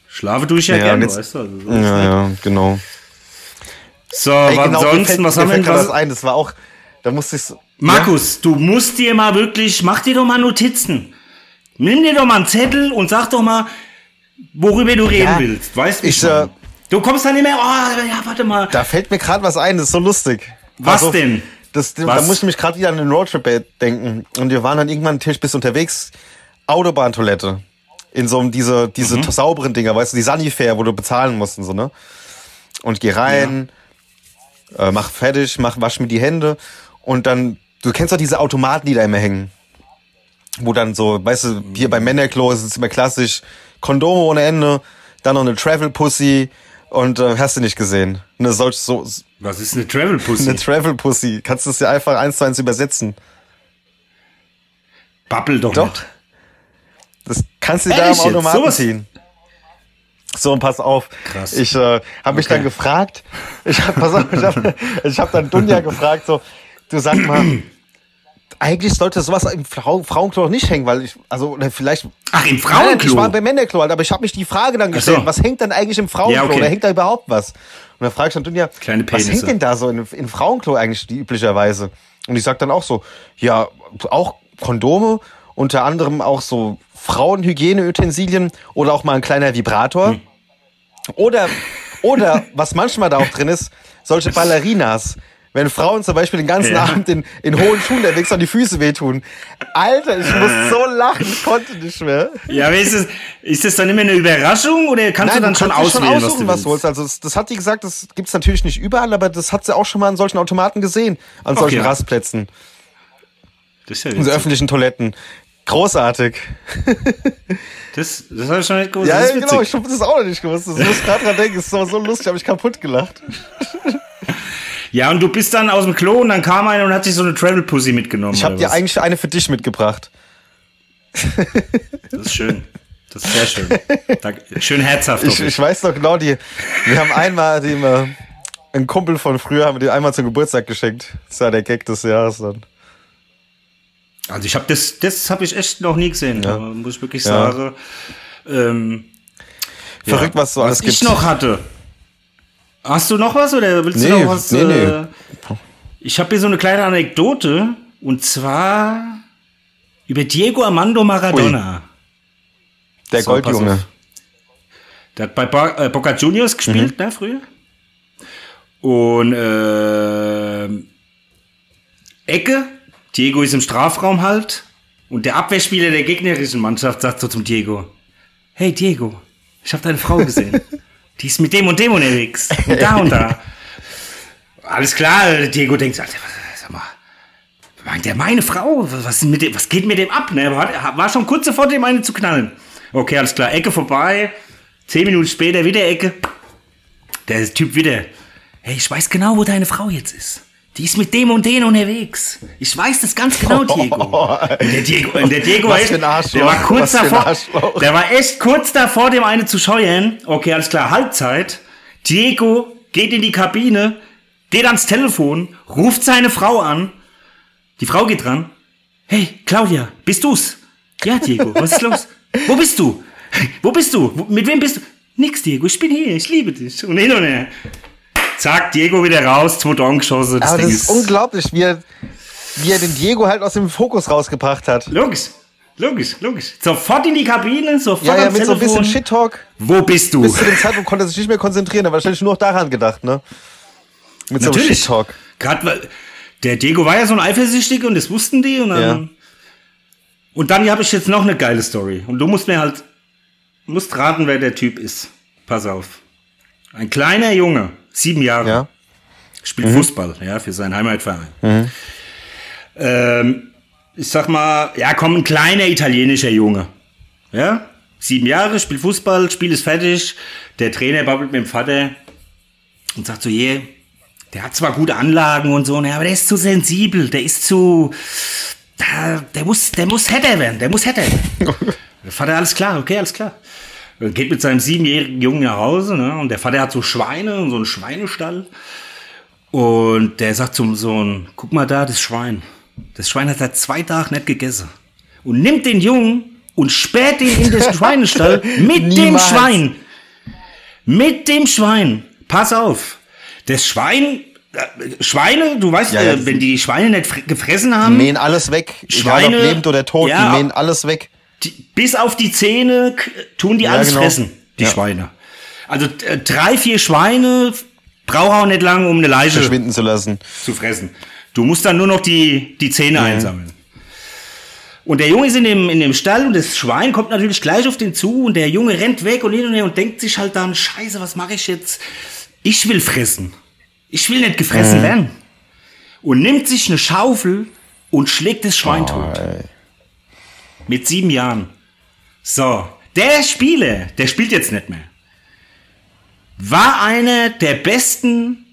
Schlafe tue ich ja, Ja, gerne, jetzt- weißt du. Also, so Ja, ja, genau. So, Ey, aber genau, ansonsten, was haben wir denn? Was, ein, das war auch, da musste ich Markus, du musst dir mal wirklich, mach dir doch mal Notizen. Nimm dir doch mal einen Zettel und sag doch mal, worüber du reden Ja, willst. Weißt du? ich, äh, du kommst dann nicht mehr, oh, ja, warte mal. Da fällt mir gerade was ein, das ist so lustig. Was denn? Das, Da Was? muss ich mich gerade wieder an den Roadtrip denken. Und wir waren dann irgendwann Tisch bis unterwegs, Autobahntoilette. In so einem, diese, diese Mhm. sauberen Dinger, weißt du, die Sanifair, wo du bezahlen musst und so, ne? Und geh rein, äh, mach fertig, mach, wasch mir die Hände und dann du kennst doch diese Automaten, die da immer hängen. Wo dann so, weißt du, hier bei Männerklo ist es immer klassisch, Kondome ohne Ende, dann noch eine Travel Pussy und äh, hast du nicht gesehen. Eine solch so Was ist eine Travel Pussy? eine Travel Pussy. Kannst du es dir einfach eins zu eins übersetzen. Babbel doch, Doch. nicht. Das kannst du dir da jetzt? Automaten Sowas? ziehen. So, und pass auf. Krass. Ich äh, habe mich Okay. dann gefragt, ich hab, habe ich hab dann Dunja gefragt, so, du sag mal, eigentlich sollte sowas im Frau, Frauenklo nicht hängen, weil ich, also vielleicht. Ach, im Nein, ich war Frauenklo? beim Männerklo, halt, aber ich habe mich die Frage dann gestellt, so. was hängt denn eigentlich im Frauenklo? Ja, okay. Oder hängt da überhaupt was? Und dann frage ich dann Dunja, Kleine was hängt denn da so in, in Frauenklo eigentlich die, üblicherweise? Und ich sag dann auch so, ja, auch Kondome, unter anderem auch so Frauenhygieneutensilien oder auch mal ein kleiner Vibrator. Hm. Oder, oder, was manchmal da auch drin ist, solche Ballerinas. Wenn Frauen zum Beispiel den ganzen Ja. Abend in, in hohen Schuhen unterwegs an die Füße wehtun. Alter, ich muss so lachen, ich konnte nicht mehr. Ja, aber ist das, ist das dann immer eine Überraschung oder kannst du dann schon kannst dir auswählen, aussuchen, was du willst? Also das, das hat die gesagt, das gibt's natürlich nicht überall, aber das hat sie auch schon mal an solchen Automaten gesehen, an solchen Okay. Rastplätzen, Das ist ja witzig. öffentlichen Toiletten. Großartig. Das, das habe ich schon nicht gewusst. Ja, genau, ich habe das auch noch nicht gewusst. Das muss gerade dran denken, das ist so lustig, habe ich kaputt gelacht. Ja, und du bist dann aus dem Klo und dann kam einer und hat sich so eine Travel Pussy mitgenommen. Ich habe dir was? eigentlich eine für dich mitgebracht. Das ist schön. Das ist sehr schön. Danke. Schön herzhaft. Ich, ich weiß noch genau, die, wir haben einmal dem, äh, einen Kumpel von früher, haben wir dir einmal zum Geburtstag geschenkt. Das war der Gag des Jahres dann. Also ich habe das, das habe ich echt noch nie gesehen. Ja. Muss ich wirklich Ja. sagen. Ähm, Verrückt, was so alles was gibt. ich noch hatte. Hast du noch was oder willst Nee, du noch was? nee, nee. Äh, ich habe hier so eine kleine Anekdote und zwar über Diego Armando Maradona. Der So, Goldjunge. Der hat bei Bo äh, Boca Juniors gespielt, Mhm. ne, früher. Und ähm, Ecke, Diego ist im Strafraum halt. Und der Abwehrspieler der gegnerischen Mannschaft sagt so zum Diego: Hey Diego, ich habe deine Frau gesehen. Die ist mit dem und dem unterwegs. Und da und da. Alles klar, Diego denkt, sag mal, meint der meine Frau? Was, mit dem, was geht mit dem ab? Ne? War, war schon kurz davor, dem eine zu knallen. Okay, alles klar, Ecke vorbei. Zehn Minuten später wieder Ecke. Der Typ wieder. Hey, ich weiß genau, wo deine Frau jetzt ist. Die ist mit dem und den unterwegs. Ich weiß das ganz genau, Diego. Und der Diego, und der Diego Was echt, der war kurz davor, der war echt kurz davor, dem eine zu scheuern. Okay, alles klar, Halbzeit. Diego geht in die Kabine, geht ans Telefon, ruft seine Frau an. Die Frau geht dran. Hey, Claudia, bist du's? Ja, Diego, was ist los? Wo bist du? Wo bist du? Mit wem bist du? Nix, Diego, ich bin hier, ich liebe dich. Und hin und her. Zack, Diego wieder raus, zwei Dongeschosse. Das Aber Ding das ist unglaublich, wie er, wie er den Diego halt aus dem Fokus rausgebracht hat. Logisch, logisch, logisch. Sofort in die Kabine, sofort Ja, ja, ans mit so ein Telefon. bisschen Shit-Talk. Wo bist du? Bis zu dem Zeitpunkt konnte er sich nicht mehr konzentrieren, aber wahrscheinlich nur noch daran gedacht, ne? Mit so einem Natürlich. Shit-Talk. Gerade weil der Diego war ja so ein Eifersüchtiger und das wussten die und dann. Ja. Und dann habe ich jetzt noch eine geile Story. Und du musst mir halt, musst raten, wer der Typ ist. Pass auf. Ein kleiner Junge, sieben Jahre, Ja. spielt Fußball, ja, für seinen Heimatverein. Ähm, ich sag mal, ja, komm, ein kleiner italienischer Junge. Ja, sieben Jahre, spielt Fußball, Spiel ist fertig. Der Trainer babbelt mit dem Vater und sagt so, je, der hat zwar gute Anlagen und so, ne, aber der ist zu sensibel, der ist zu, der, der muss, der muss Header werden, der muss Header werden. der Vater, alles klar, okay, alles klar. Geht mit seinem siebenjährigen Jungen nach Hause, ne, und der Vater hat so Schweine, so einen Schweinestall. Und der sagt zum Sohn, guck mal da, das Schwein. Das Schwein hat seit zwei Tagen nicht gegessen. Und nimmt den Jungen und sperrt ihn in den Schweinestall mit dem. Schwein. Mit dem Schwein. Pass auf. Das Schwein, äh, Schweine, du weißt, Ja, ja, äh, wenn die Schweine nicht fr- gefressen haben, Die mähen alles weg. Egal Schweine- ob lebend oder tot, Ja. die mähen alles weg. Die, bis auf die Zähne tun die Ja, alles genau. fressen, die Ja. Schweine. Also äh, drei, vier Schweine braucht auch nicht lange, um eine Leiche Verschwinden zu lassen. zu fressen. Du musst dann nur noch die, die Zähne einsammeln. Und der Junge ist in dem, in dem Stall und das Schwein kommt natürlich gleich auf den zu und der Junge rennt weg und hin und her und denkt sich halt dann, scheiße, was mache ich jetzt? Ich will fressen. Ich will nicht gefressen werden. Und nimmt sich eine Schaufel, und schlägt das Schwein tot. ey. Mit sieben Jahren. So, der Spieler, der spielt jetzt nicht mehr, war einer der besten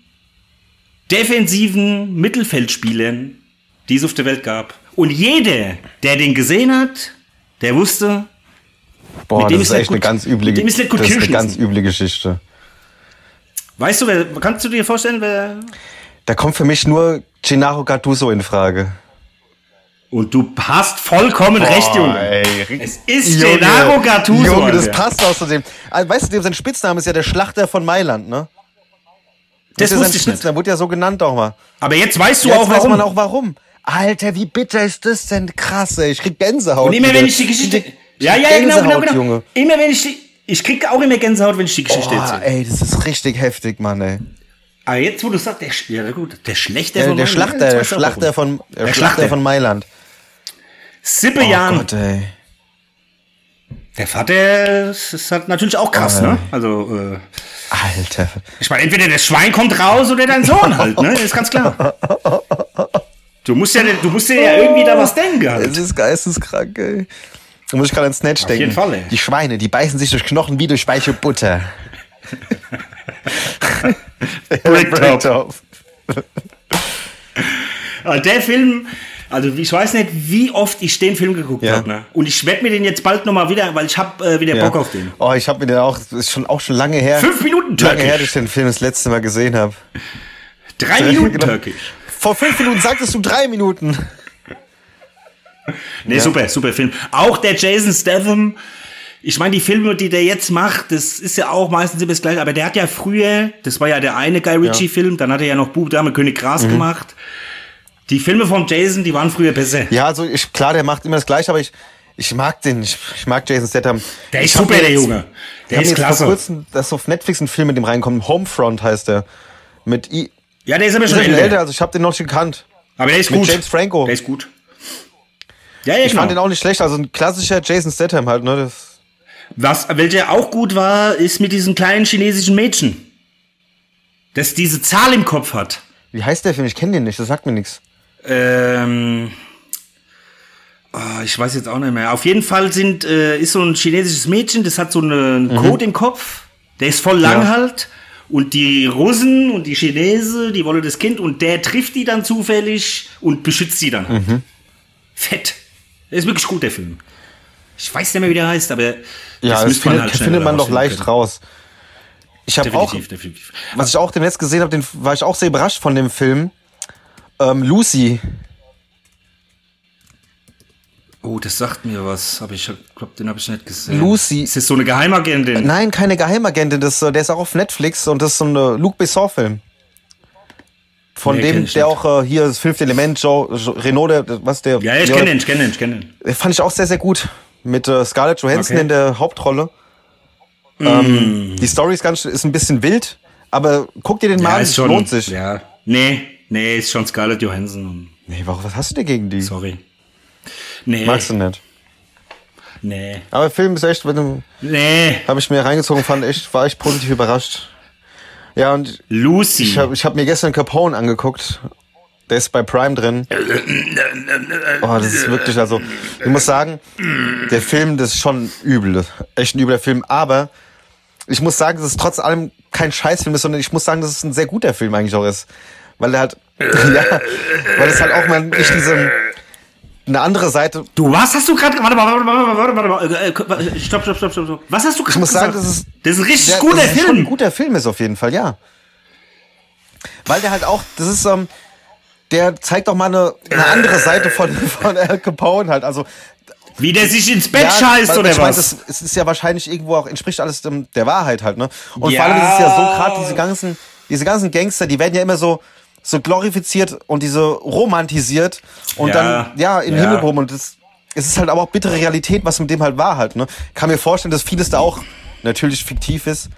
defensiven Mittelfeldspielern, die es auf der Welt gab. Und jeder, der den gesehen hat, der wusste, Boah, Mit dem das ist ist echt eine gut- ganz üble, dem ist nicht gut das ist eine ganz üble Geschichte. weißt du, wer, kannst du dir vorstellen, wer. Da kommt für mich nur Gennaro Gattuso in Frage. Und du hast vollkommen recht, Junge. ey. Es ist Gennaro Gattuso. Junge, das passt außerdem. Also, weißt du, sein Spitzname ist ja der Schlachter von Mailand, ne? Das ist ja sein wusste ich nicht. Spitzname, wurde ja so genannt auch mal. Aber jetzt weißt du Jetzt auch weiß warum. man auch warum. Alter, wie bitter ist das denn? Krass, ey. Ich krieg Gänsehaut. Und immer wieder. wenn ich die Geschichte. Ja, ja, ja, genau, genau, genau. Junge. Immer wenn ich die. Ich krieg auch immer Gänsehaut, wenn ich die Geschichte Boah, erzähle. ey, das ist richtig heftig, Mann, ey. Aber jetzt, wo du sagst, der, ja gut, der Schlechter Der, von der Mailand, Schlachter, der Schlachter von, der Der Schlachter Schlachter. von Mailand. Sippe Oh. Gott, ey. Der Vater ist halt natürlich auch krass, Oh, ne? Also, äh, Alter. ich meine, entweder das Schwein kommt raus oder dein Sohn halt, ne? Ist ganz klar. Du musst ja, du musst dir ja irgendwie da was denken halt. Es ist geisteskrank, ey. Da muss ich gerade an Snatch denken. jeden Fall, ey. Die Schweine, die beißen sich durch Knochen wie durch weiche Butter. Bricktop. Aber der Film, also ich weiß nicht, wie oft ich den Film geguckt Ja. habe. Ne? Und ich werde mir den jetzt bald nochmal wieder, weil ich habe äh, wieder Ja. Bock auf den. Oh, ich habe mir den auch, ist schon auch schon lange her. Fünf Minuten Lange her, dass Türkisch. ich den Film das letzte Mal gesehen habe. Drei Minuten. Türkisch. Vor fünf Minuten sagtest du drei Minuten. Nee, super, super Film. Auch der Jason Statham. Ich meine, die Filme, die der jetzt macht, das ist ja auch meistens immer das gleiche. Aber der hat ja früher, das war ja der eine Guy Ritchie-Film, dann hat er ja noch Bub Dame König Gras Mhm. gemacht. Die Filme von Jason, die waren früher besser. Ja, also ich, klar, der macht immer das Gleiche, aber ich, ich mag den, ich, ich mag Jason Statham. Der ist super, der Junge. Der ist klasse. Vor kurzem, dass auf Netflix ein Film mit dem reinkommt. Homefront heißt der. Mit I. Ja, der ist aber er schon älter. älter, also ich habe den noch nicht gekannt. Aber der ist Mit gut. James Franco. Der ist gut. Ja, ja, Ich genau. fand den auch nicht schlecht, also ein klassischer Jason Statham halt, ne? Das, Was, welcher auch gut war, ist mit diesem kleinen chinesischen Mädchen. Das diese Zahl im Kopf hat. wie heißt der Film? Ich kenne den nicht, das sagt mir nichts. Ähm, ah, ich weiß jetzt auch nicht mehr. Auf jeden Fall sind, äh, ist so ein chinesisches Mädchen, das hat so einen Code im Kopf. Der ist voll lang Mhm. Ja. halt. Und die Russen und die Chinesen, die wollen das Kind und der trifft die dann zufällig und beschützt sie dann halt. Mhm. Fett. Der ist wirklich gut, der Film. Ich weiß nicht mehr, wie der heißt, aber Ja, das, müsste findet, halt schnell findet man doch leicht können. raus. Ich habe auch, Definitiv, was ich auch demnächst gesehen habe, war ich auch sehr überrascht von dem Film. Ähm, Lucy. Oh, das sagt mir was, aber ich glaube, den habe ich nicht gesehen. Lucy. Ist das so eine Geheimagentin? Nein, keine Geheimagentin, das, äh, der ist auch auf Netflix und das ist so ein äh, Luc Besson-Film. Von Nee, dem, der auch äh, hier das fünfte Element, Joe, Joe Renault, der, was der. Ja, ich ja, kenne den, ich kenne den, ich kenne den Fand ich auch sehr, sehr gut. Mit äh, Scarlett Johansson Okay. in der Hauptrolle. Mm. Ähm, die Story ist ganz, ist ein bisschen wild, aber guck dir den mal an, es lohnt sich. Ja. Nee, nee, ist schon Scarlett Johansson. Nee, warum, was hast du denn gegen die? Sorry. Nee. Magst du nicht. Nee. Aber Film ist echt, wenn du, Nee. habe ich mir reingezogen, fand echt, war echt positiv überrascht. Ja, und Lucy. ich habe ich hab mir gestern Capone angeguckt. Der ist bei Prime drin. Oh, das ist wirklich, also, ich muss sagen, der Film, das ist schon übel. Echt ein übler Film. Aber ich muss sagen, dass es trotz allem kein Scheißfilm ist, sondern ich muss sagen, dass es ein sehr guter Film eigentlich auch ist. Weil er halt, ja, weil es halt auch mal nicht diese, eine andere Seite. du, was hast du gerade, warte mal, warte mal, warte mal, warte mal, äh, äh, stopp, stopp, stopp, stopp. Was hast du gerade Ich muss sagen, gesagt? das ist, das ist ein richtig Ja, guter es schon Film. ein guter Film ist auf jeden Fall, ja. Weil der halt auch, das ist, ähm, der zeigt auch mal eine, eine andere Seite von, von Al Capone halt. Also, Wie der sich ins Bett ja, scheißt weil oder ich mein, was? das, es ist ja wahrscheinlich irgendwo auch, entspricht alles dem, der Wahrheit halt, ne? Und Ja. vor allem ist es ja so, gerade diese ganzen, diese ganzen Gangster, die werden ja immer so, so glorifiziert und diese romantisiert und Ja, dann, ja, in ja. Himmel und das, es ist halt aber auch bittere Realität, was mit dem halt war halt, ne? Kann mir vorstellen, dass vieles da auch natürlich fiktiv ist.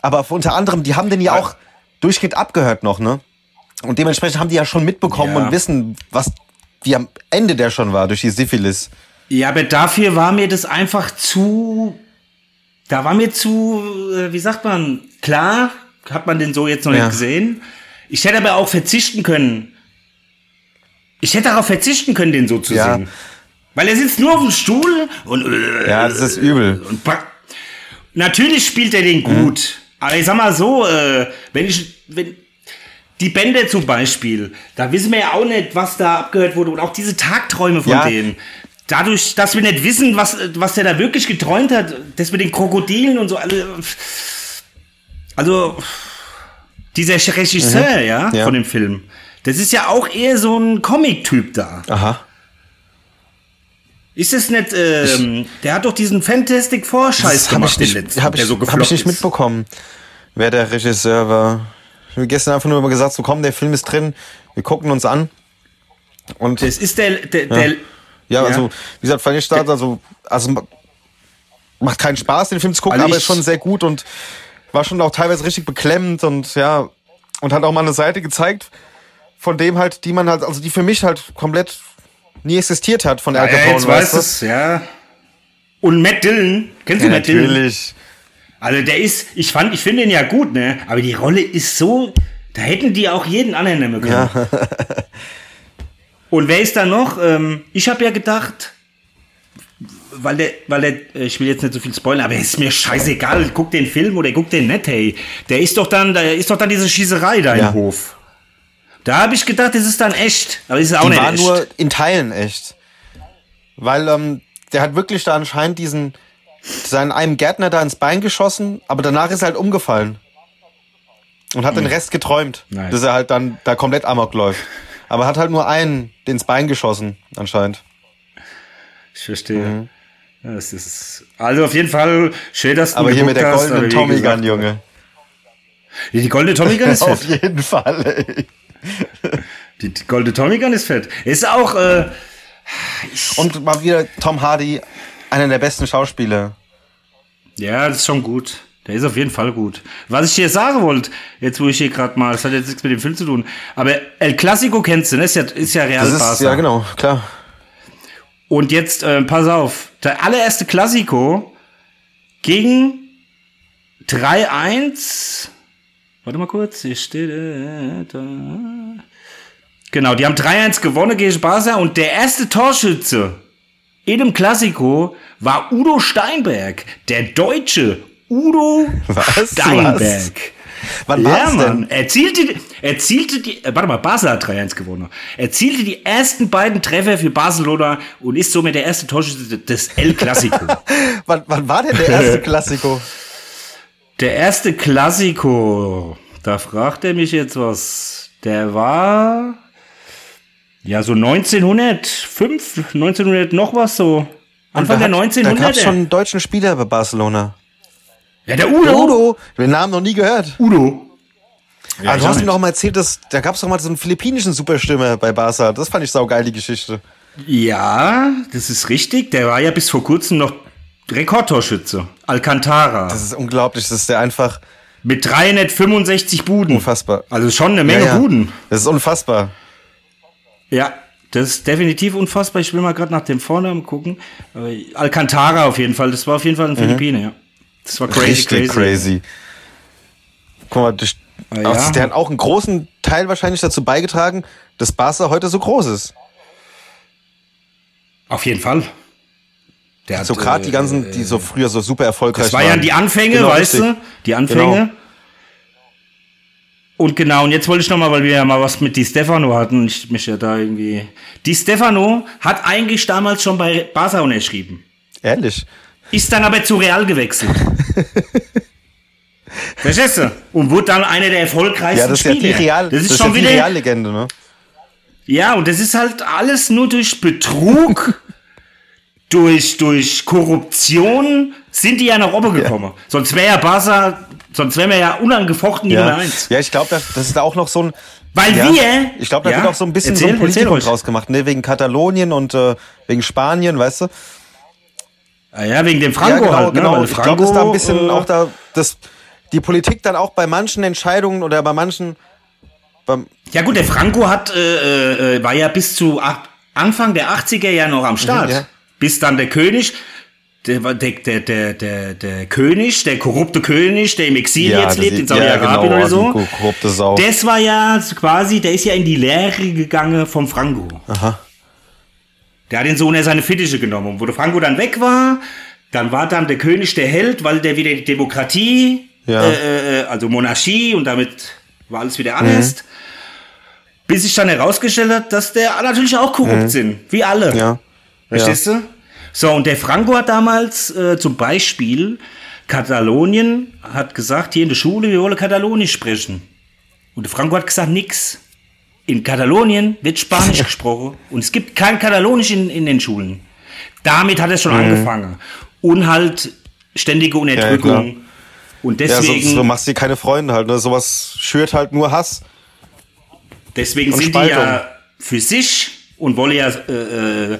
Aber unter anderem, die haben den ja auch durchgehend abgehört noch, ne? Und dementsprechend haben die ja schon mitbekommen Ja. und wissen, was, wie am Ende der schon war durch die Syphilis. Ja, aber dafür war mir das einfach zu. Da war mir zu, äh, wie sagt man, klar, hat man den so jetzt noch Ja. nicht gesehen. Ich hätte aber auch verzichten können. Ich hätte darauf verzichten können, den so zu Ja. sehen. Weil er sitzt nur auf dem Stuhl und. Ja, das ist übel. Natürlich spielt er den gut. Aber ich sag mal so, äh, wenn ich. Wenn, die Bände zum Beispiel, da wissen wir ja auch nicht, was da abgehört wurde. Und auch diese Tagträume von Ja. denen. Dadurch, dass wir nicht wissen, was, was der da wirklich geträumt hat, das mit den Krokodilen und so, alle. Also, dieser Regisseur, ja, Ja. von dem Film, das ist ja auch eher so ein Comic-Typ da. Aha. Ist es nicht, ähm, der hat doch diesen Fantastic Four Scheiß habe gemacht, ich, den nicht, letzten, hab ich, so hab ich nicht mitbekommen, wer der Regisseur war. Ich habe gestern einfach nur mal gesagt, so komm, der Film ist drin, wir gucken uns an. Und Das ist der, der, der ja, ja. also, wie gesagt, ich da, also, also ma- macht keinen Spaß, den Film zu gucken, Also aber ich- ist schon sehr gut und war schon auch teilweise richtig beklemmend und ja, und hat auch mal eine Seite gezeigt, von dem halt, die man halt, also die für mich halt komplett nie existiert hat von Al ja, Capone, jetzt weißt es, ja. Und Matt Dillon, kennst Ja, du Matt Dillon? natürlich. Also der ist, ich fand, ich finde ihn ja gut, ne? Aber die Rolle ist so, da hätten die auch jeden anderen nehmen können. Und wer ist da noch? Ähm, ich habe ja gedacht, weil der, weil der, äh, ich will jetzt nicht so viel spoilern, aber ist mir scheißegal, guck den Film oder guck den nicht, hey. Der ist doch dann, da ist doch dann diese Schießerei da Ja. im Hof. Da habe ich gedacht, das ist dann echt, aber ist es auch Die nicht war echt. nur in Teilen echt. Weil ähm, der hat wirklich da anscheinend diesen seinen einem Gärtner da ins Bein geschossen, aber danach ist er halt umgefallen. Und hat den Rest geträumt, Nice. dass er halt dann da komplett amok läuft. Aber hat halt nur einen ins Bein geschossen, anscheinend. Ich verstehe. Mhm. Das ist, also auf jeden Fall schön, dass du Aber hier mit der hast, goldenen wie Tommy Gun, Junge. Die goldene Tommy Gun ist Auf fett. jeden Fall, ey. Die, die goldene Tommy Gun ist fett. Ist auch, äh, Und mal wieder Tom Hardy, einer der besten Schauspieler. ja, das ist schon gut. Der ist auf jeden Fall gut. Was ich dir sagen wollte, jetzt wo ich hier gerade mal, das hat jetzt nichts mit dem Film zu tun, aber El Clasico kennst du, ne? Ist ja, ist ja Real Das ist, Barca. ja genau, klar. Und jetzt, äh, pass auf, der allererste Klassiko ging 3-1. Warte mal kurz, hier steht. Äh, da. Genau, die haben 3-1 gewonnen gegen Barca und der erste Torschütze in dem Klassiko war Udo Steinberg, der Deutsche Udo Was? Steinberg. Wann ja, war's Mann. denn? Erzielte, erzielte die, äh, warte mal, Basel hat 3-1 gewonnen. Erzielte die ersten beiden Treffer für Barcelona und ist somit der erste Torschütze des El Clasico. Wann, wann war denn der erste Klassiko? der erste Clasico, da fragt er mich jetzt was. Der war, ja, so 1905, 1900 noch was so. Anfang der Da hat- 1900er. Da gab's schon einen deutschen Spieler bei Barcelona. Ja, der Udo. Der Udo, den Namen noch nie gehört. Udo. Aber ich du hast mir noch mal erzählt, dass da gab es doch mal so einen philippinischen Superstürmer bei Barca. Das fand ich saugeil, die Geschichte. Ja, das ist richtig. Der war ja bis vor kurzem noch Rekordtorschütze. Alcantara. Das ist unglaublich, das ist der einfach Mit 365 Buden. unfassbar. Also schon eine Menge Ja, ja. Buden. Das ist unfassbar. Ja, das ist definitiv unfassbar. Ich will mal gerade nach dem Vornamen gucken. Aber Alcantara auf jeden Fall. Das war auf jeden Fall ein Philippiner, ja. Das war crazy. Richtig crazy. crazy. Guck mal, das, Ah, ja. also der hat auch einen großen Teil wahrscheinlich dazu beigetragen, dass Barca heute so groß ist. Auf jeden Fall. Der hat, So gerade die äh, ganzen, die so früher so super erfolgreich Das war waren. ja die Anfänge, Genau, weißt richtig. du? Die Anfänge. Genau. Und genau, und jetzt wollte ich noch mal, weil wir ja mal was mit Di Stefano hatten, ich mich ja da irgendwie. Di Stefano hat eigentlich damals schon bei Barca unterschrieben. Ehrlich. Ist dann aber zu Real gewechselt. Verstehst du? Und wurde dann einer der erfolgreichsten Ja, das ist ja Spieler. die Real, das ist das schon ja die wieder. Reallegende, ne? Ja, und das ist halt alles nur durch Betrug, durch, durch Korruption sind die ja nach oben gekommen. Sonst wäre ja Barca, sonst wären wir ja unangefochten die Nummer Ja, eins. ja ich glaube, das, das ist da auch noch so ein. Weil ja, wir. Ich glaube, da ja, wird auch so ein bisschen so erzähl, ein Politikum draus gemacht, ne? Wegen Katalonien und äh, wegen Spanien, weißt du? Ah ja, wegen dem Franco ja, genau, halt, ne? genau. Weil ich glaube, dass da ein bisschen äh, auch da, dass die Politik dann auch bei manchen Entscheidungen oder bei manchen. Beim, Ja gut, der Franco hat, äh, äh, war ja bis zu ach- Anfang der 80er ja noch am Start. Mhm, ja. Bis dann der König, der, der, der, der, der, König, der korrupte König, der im Exil Ja, jetzt lebt, in ist- ja, Saudi-Arabien genau, oder so. Das war ja quasi, der ist ja in die Lehre gegangen vom Franco. Aha. Der hat den Sohn ja seine Fittiche genommen. Und wo der Franco dann weg war, dann war dann der König der Held, weil der wieder die Demokratie, Ja. äh, äh, also Monarchie und damit war alles wieder anders. Mhm. Bis sich dann herausgestellt hat, dass der natürlich auch korrupt sind, wie alle. Mhm. Ja. Verstehst du? So, und der Franco hat damals äh, zum Beispiel Katalonien hat gesagt, hier in der Schule, wir wollen Katalonisch sprechen. Und der Franco hat gesagt, nix. In Katalonien wird Spanisch gesprochen und es gibt kein Katalonisch in, in den Schulen. Damit hat er schon angefangen. Und halt ständige Mhm. Unterdrückung. und Ja, so, deswegen, so machst du dir keine Freunde halt. Ne? Sowas schürt halt nur Hass. deswegen und sind Spaltung. die ja für sich und wollen ja äh, äh,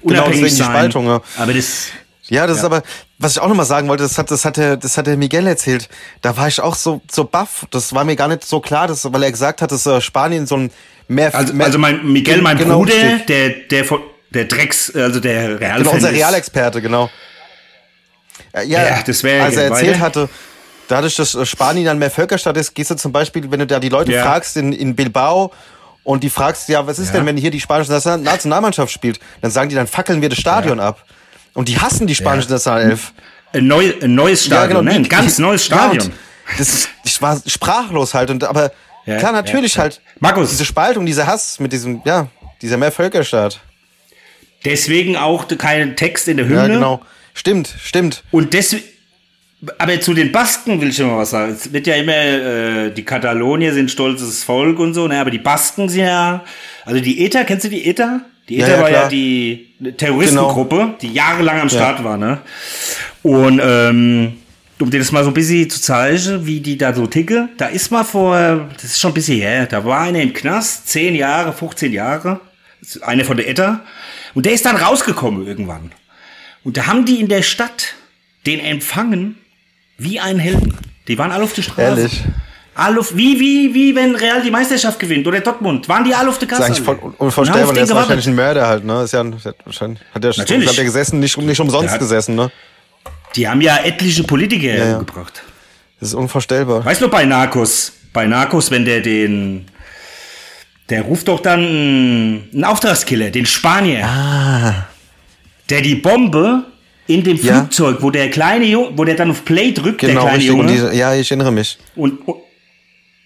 unabhängig Genau, deswegen die sein. Spaltung, ja. Aber das, Ja, das ist aber, was ich auch nochmal sagen wollte, das hat, das hat der, das hat der Miguel erzählt. Da war ich auch so, so baff. Das war mir gar nicht so klar, dass, weil er gesagt hat, dass äh, Spanien so ein mehr, Also, mehr also mein Miguel, mein genau, Bruder, richtig. der, der, von- der Drecks, also der Real Genau, unser Realexperte, genau. Äh, Ja, Ja, das wär- als er erzählt weiter. hatte, dadurch, dass äh, Spanien dann mehr Völkerstadt ist, gehst du zum Beispiel, wenn du da die Leute Ja. fragst in, in Bilbao und die fragst, ja, was ist Ja. denn, wenn hier die spanische Nation- Nationalmannschaft spielt? Dann sagen die, dann fackeln wir das Stadion ab. Und die hassen die spanische Nationalelf. Ein, neu, ein neues Stadion, ne? die- ein ganz neues Ja, Stadion. und das ist, ich war sprachlos halt. Und, aber Ja, klar, natürlich ja, ja. halt. Markus. Diese Spaltung, dieser Hass mit diesem, ja, dieser Mehrvölkerstaat. Deswegen auch kein Text in der Hymne. Ja, genau. Stimmt, stimmt. Und deswegen, aber zu den Basken will ich schon mal was sagen. Es wird ja immer, äh, die Katalonier sind stolzes Volk und so, ne? aber die Basken sind ja, also die ETA, kennst du die ETA? Die Ja, ETA war ja die Terroristengruppe, Genau. die jahrelang am Start war, ne? Und, ähm, um dir das mal so ein bisschen zu zeigen, wie die da so ticke, da ist mal vor, das ist schon ein bisschen her, da war einer im Knast, 10 Jahre, 15 Jahre, einer von der ETA, und der ist dann rausgekommen irgendwann. Und da haben die in der Stadt den empfangen wie einen Helden. Die waren alle auf der Straße. Ehrlich? Auf, wie, wie, wie wenn Real die Meisterschaft gewinnt oder Dortmund. Waren die alle auf der Das Kasse? ist eigentlich voll unvorstellbar. Der ist wahrscheinlich ein Mörder halt, ne? Ist ja, der hat wahrscheinlich, hat der, Natürlich. Hat der gesessen, nicht, nicht umsonst Der hat- gesessen, ne? Die haben ja etliche Politiker ja. gebracht. Das ist unvorstellbar. Weißt du, bei Narcos, bei Narcos, wenn der den, der ruft doch dann einen, Auftragskiller, den Spanier, Ah. der die Bombe in dem Ja. Flugzeug, wo der kleine Junge, wo der dann auf Play drückt, der Genau, kleine richtig. Junge, diese, ja, ich erinnere mich. und, und,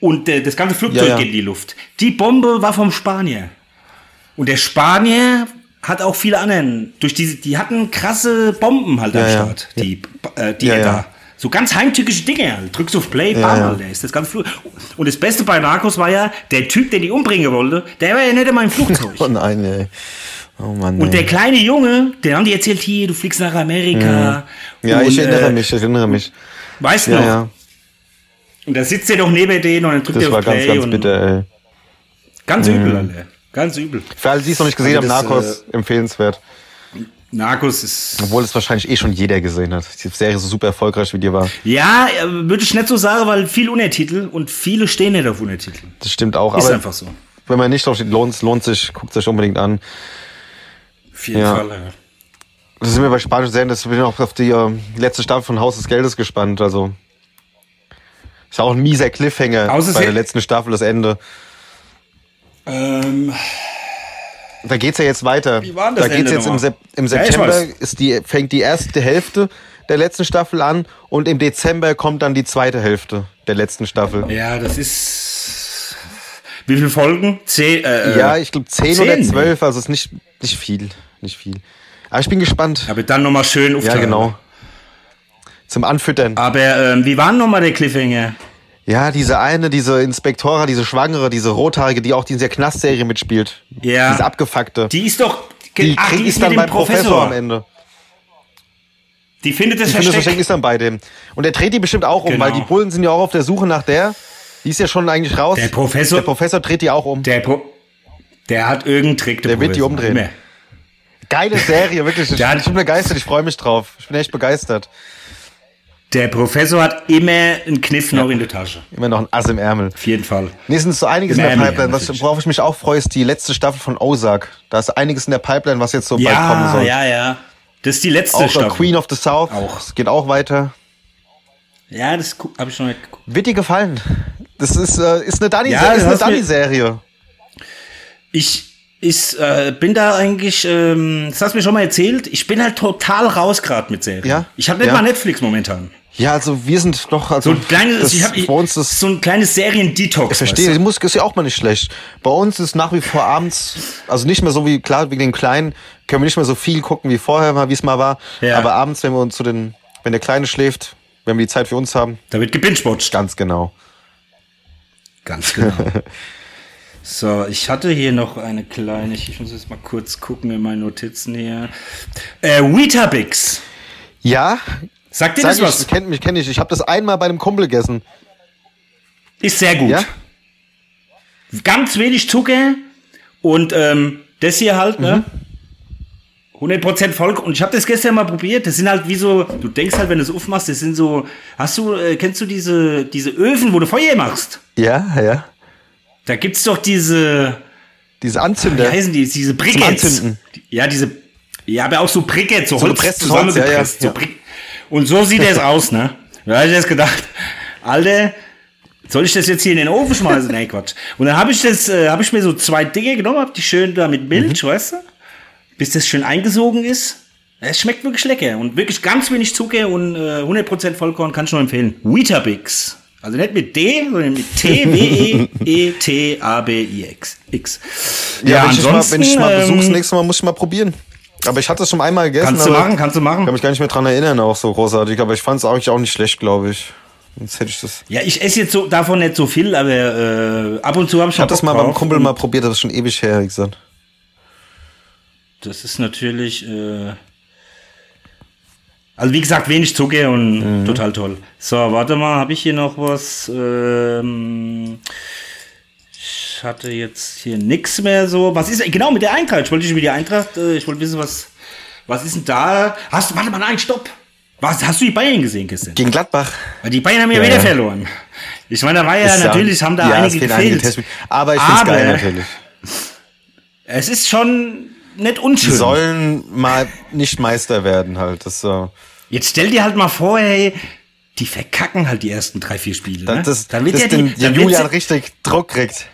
und äh, das ganze Flugzeug Ja, ja. geht in die Luft. Die Bombe war vom Spanier. Und der Spanier hat auch viele anderen, durch diese, die hatten krasse Bomben halt am Ja, ja. Start, die, äh, die Ja, er ja. da. So ganz heimtückische Dinge halt. Drückst auf Play, bam, ja. Alter, ist das ganze Flug. Und das Beste bei Narcos war ja, der Typ, der die umbringen wollte, der war ja nicht in meinem Flugzeug. Oh nein, ey. Oh Mann, Und ey. der kleine Junge, der haben die erzählt, hier, du fliegst nach Amerika. Mhm. Ja, und, ich erinnere äh, mich, ich erinnere mich. Weißt du Ja, noch? Und da sitzt er doch neben denen und dann drückt Das er war auf ganz, Play. ganz und bitter, ey. Ganz übel, Alter. Ganz übel. Für alle, die es noch nicht gesehen Also haben, das, Narcos, empfehlenswert. Narcos ist. Obwohl es wahrscheinlich eh schon jeder gesehen hat. Die Serie so super erfolgreich wie die war. Ja, äh, würde ich nicht so sagen, weil viel Untertitel und viele stehen nicht auf Untertitel. Das stimmt auch. Ist aber einfach so. wenn man nicht drauf steht, lohnt lohnt sich, guckt es euch unbedingt an. Auf jeden Ja. Fall. Ja. Das sind wir bei spanischen Serien, das bin ich auch auf die äh, letzte Staffel von Haus des Geldes gespannt. Also ist auch ein mieser Cliffhanger bei der letzten Staffel, das Ende. Ähm, Da geht's ja jetzt weiter. Wie war denn das da geht's Ende jetzt im? Sep im Ja, September weiß. ist die, fängt die erste Hälfte der letzten Staffel an und im Dezember kommt dann die zweite Hälfte der letzten Staffel. ja, das ist. Wie viele Folgen? Zehn. Äh, Ja, ich glaube zehn, zehn? oder zwölf, also ist nicht, nicht viel. Nicht viel. Aber ich bin gespannt. Aber dann nochmal schön Ja, aufteilen. genau. Zum Anfüttern. Aber ähm, wie war nochmal der Cliffhanger? Ja, diese eine, diese Inspektora, diese Schwangere, diese Rothaarige, die auch in dieser Knastserie mitspielt. Ja. Diese abgefuckte. Die ist doch. Die ach, die ist dann beim Professor. Professor. am Ende. Die findet das Ich finde, das Versteck. Versteck ist dann bei dem. Und der dreht die bestimmt auch um, Genau. weil die Bullen sind ja auch auf der Suche nach der. Die ist ja schon eigentlich raus. Der Professor- Der Professor dreht die auch um. Der, Pro der hat irgendeinen Trick. Der wird die umdrehen. Geile Serie, wirklich. Der ich bin begeistert, ich freue mich drauf. Ich bin echt begeistert. Der Professor hat immer einen Kniff noch in der Tasche. Immer noch ein Ass im Ärmel. Auf jeden Fall. Nee, es sind so einiges Im in der Ärmel, Pipeline. ja, Was, worauf ich mich auch freue, ist die letzte Staffel von Ozark. Da ist einiges in der Pipeline, was jetzt so bald kommen Ja, soll. ja, ja. Das ist die letzte Auch Staffel. Queen of the South. Auch. Es geht auch weiter. Ja, das habe ich schon nicht geguckt. Wird dir gefallen? Das ist, äh, ist eine Dani, Ja, ist Dani-Serie. Ich, ich äh, bin da eigentlich, ähm, das hast du mir schon mal erzählt, ich bin halt total raus gerade mit Serien. Ja? Ich habe nicht Ja. mal Netflix momentan. Ja, also wir sind doch, also So ein kleines, ich hab, ich, bei uns ist, so ein kleines Serien-Detox. ich verstehe, die Musik ist ja auch mal nicht schlecht. Bei uns ist nach wie vor abends, also nicht mehr so wie, klar, wegen den Kleinen, können wir nicht mehr so viel gucken wie vorher mal, wie es mal war. Ja. Aber abends, wenn wir uns zu den, wenn der Kleine schläft, wenn wir die Zeit für uns haben? Da wird gebingewatcht. ganz genau. Ganz genau. so, ich hatte hier noch eine kleine, ich muss jetzt mal kurz gucken in meine Notizen hier. Äh, Weetabix. Ja, Sagt dir sag das ich, was? kennt mich, kenne ich. Ich habe das einmal bei einem Kumpel gegessen. Ist sehr gut. Ja? Ganz wenig Zucker und ähm, das hier halt, ne? 100% Volk. Und ich habe das gestern mal probiert. Das sind halt wie so, du denkst halt, wenn du es aufmachst, das sind so, hast du, äh, kennst du diese, diese Öfen, wo du Feuer machst? Ja, ja. Da gibt's doch diese, Diese wie Anzünder. heißen die, diese. Anzünden. Ja, diese, ja, aber auch so Briquettes, so, So Holz, zusammengepresst. ja, ja, So Brick- Und so sieht es aus, ne? Da habe ich jetzt gedacht, Alter, soll ich das jetzt hier in den Ofen schmeißen? nee, Quatsch. Und dann habe ich das, äh, habe ich mir so zwei Dinge genommen, hab die schön da mit Milch, weißt du? Bis das schön eingesogen ist. Es schmeckt wirklich lecker und wirklich ganz wenig Zucker und äh, 100% Vollkorn kann ich nur empfehlen. Weetabix. Also nicht mit D, sondern mit T, E W-E-E-T-A-B-I-X. X. Ja, wenn, ich mal, wenn ich mal ähm, besuch's nächstes Mal, muss ich mal probieren. Aber ich hatte es schon einmal gegessen. Kannst du machen, kannst du machen. kann mich gar nicht mehr dran erinnern, auch so großartig. Aber ich fand es eigentlich auch nicht schlecht, glaube ich. Sonst hätte ich das. Ja, ich esse jetzt so, davon nicht so viel, aber äh, ab und zu habe ich Ich hatte das mal beim. Kumpel mal probiert, das ist schon ewig her, wie gesagt. Das ist natürlich, äh, also wie gesagt, wenig Zucker und Mhm. total toll. So, warte mal, habe ich hier noch was? Ähm, ich hatte jetzt hier nichts mehr so. Was ist genau mit der Eintracht? Ich wollte dich über die Eintracht, äh, ich wollte wissen, was, was ist denn da? Hast du, warte mal, nein, stopp. Was, hast du die Bayern gesehen gestern? Gegen Gladbach. Weil die Bayern haben ja, Ja, wieder ja. verloren. Ich meine, da war ja Ist natürlich, haben da ja, einige einige gefehlt. Testspiele. Aber ich finde es geil natürlich. Es ist schon nicht Die unschön. sollen mal nicht Meister werden halt. Das, äh, Jetzt stell dir halt mal vor, hey, die verkacken halt die ersten drei, vier Spiele. Ne? dass das, dann wird dass ja den, die, der dann, wird Julian richtig Druck kriegt.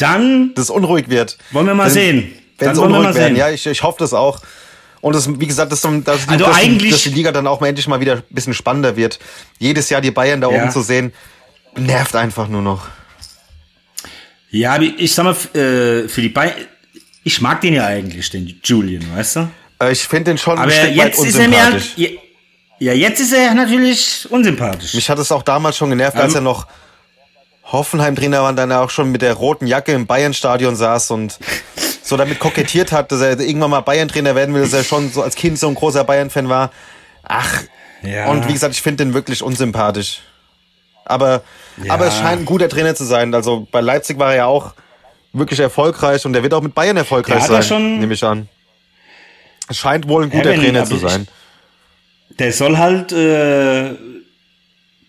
Dann Dass es unruhig wird. wollen wir mal Wenn- sehen. Wenn wir unruhig mal werden. sehen. Ja, ich, ich hoffe das auch. Und das, wie gesagt, das, dass, dass, Also die- eigentlich- dass die Liga dann auch mal endlich mal wieder ein bisschen spannender wird. Jedes Jahr die Bayern da Ja. oben zu sehen, nervt einfach nur noch. Ja, ich sag mal, äh, für die Bayern, ich mag den ja eigentlich, den Julian, weißt du? Äh, Ich finde den schon Aber ein Stück weit jetzt ist er mir unsympathisch. ja, jetzt ist er natürlich unsympathisch. Mich hat es auch damals schon genervt, als Ähm, er noch Hoffenheim-Trainer war dann auch schon mit der roten Jacke im Bayern-Stadion saß und so damit kokettiert hat, dass er irgendwann mal Bayern-Trainer werden will, dass er schon so als Kind so ein großer Bayern-Fan war. Ach, Ja. und wie gesagt, ich finde den wirklich unsympathisch. Aber, Ja. aber es scheint ein guter Trainer zu sein. Also bei Leipzig war er ja auch wirklich erfolgreich und der wird auch mit Bayern erfolgreich er sein, schon- nehme ich an. Es scheint wohl ein guter Trainer zu sein. Der soll halt, äh,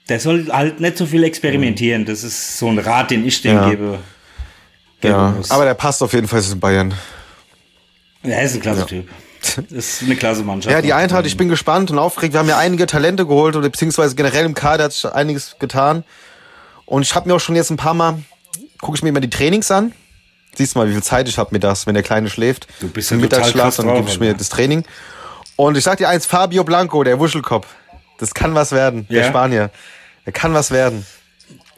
der soll halt nicht so viel experimentieren. Das ist so ein Rat, den ich dem Ja. gebe. geben Ja, muss. aber der passt auf jeden Fall zu Bayern. er ist ein klasse Typ. Das ist eine klasse Mannschaft. Ja, die Eintracht, ich bin gespannt und aufgeregt. Wir haben ja einige Talente geholt oder beziehungsweise generell im Kader hat sich einiges getan. Und ich habe mir auch schon jetzt ein paar Mal, gucke ich mir immer die Trainings an. Siehst du mal, wie viel Zeit ich habe mir das, wenn der Kleine schläft. Du bist ja Mittagsschlaf, dann gebe ich mir das Training. Und ich sag dir eins, Fabio Blanco, der Wuschelkopf. Das kann was werden, der Ja. Spanier. Der kann was werden.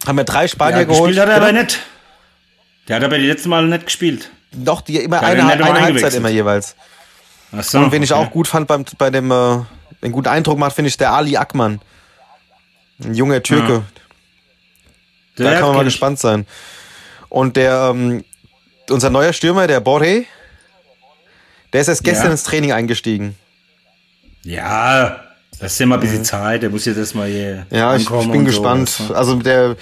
Haben wir drei Spanier ja, geholt. gespielt hat er aber nicht. Der hat aber die letzten Mal nicht gespielt. Doch, die immer eine, eine immer Halbzeit immer jeweils. Ach so, Und wen ich okay. auch gut fand beim, bei dem, äh, einen guten Eindruck macht, finde ich der Ali Akman. Ein junger Türke. Der Da kann man mal ich. gespannt sein. Und der, ähm, unser neuer Stürmer, der Borre, der ist erst gestern Ja. ins Training eingestiegen. Ja, das ist ja mal ein bisschen Zeit. Der muss jetzt erstmal hier Ja, ich, ich bin gespannt. So. ne? Also der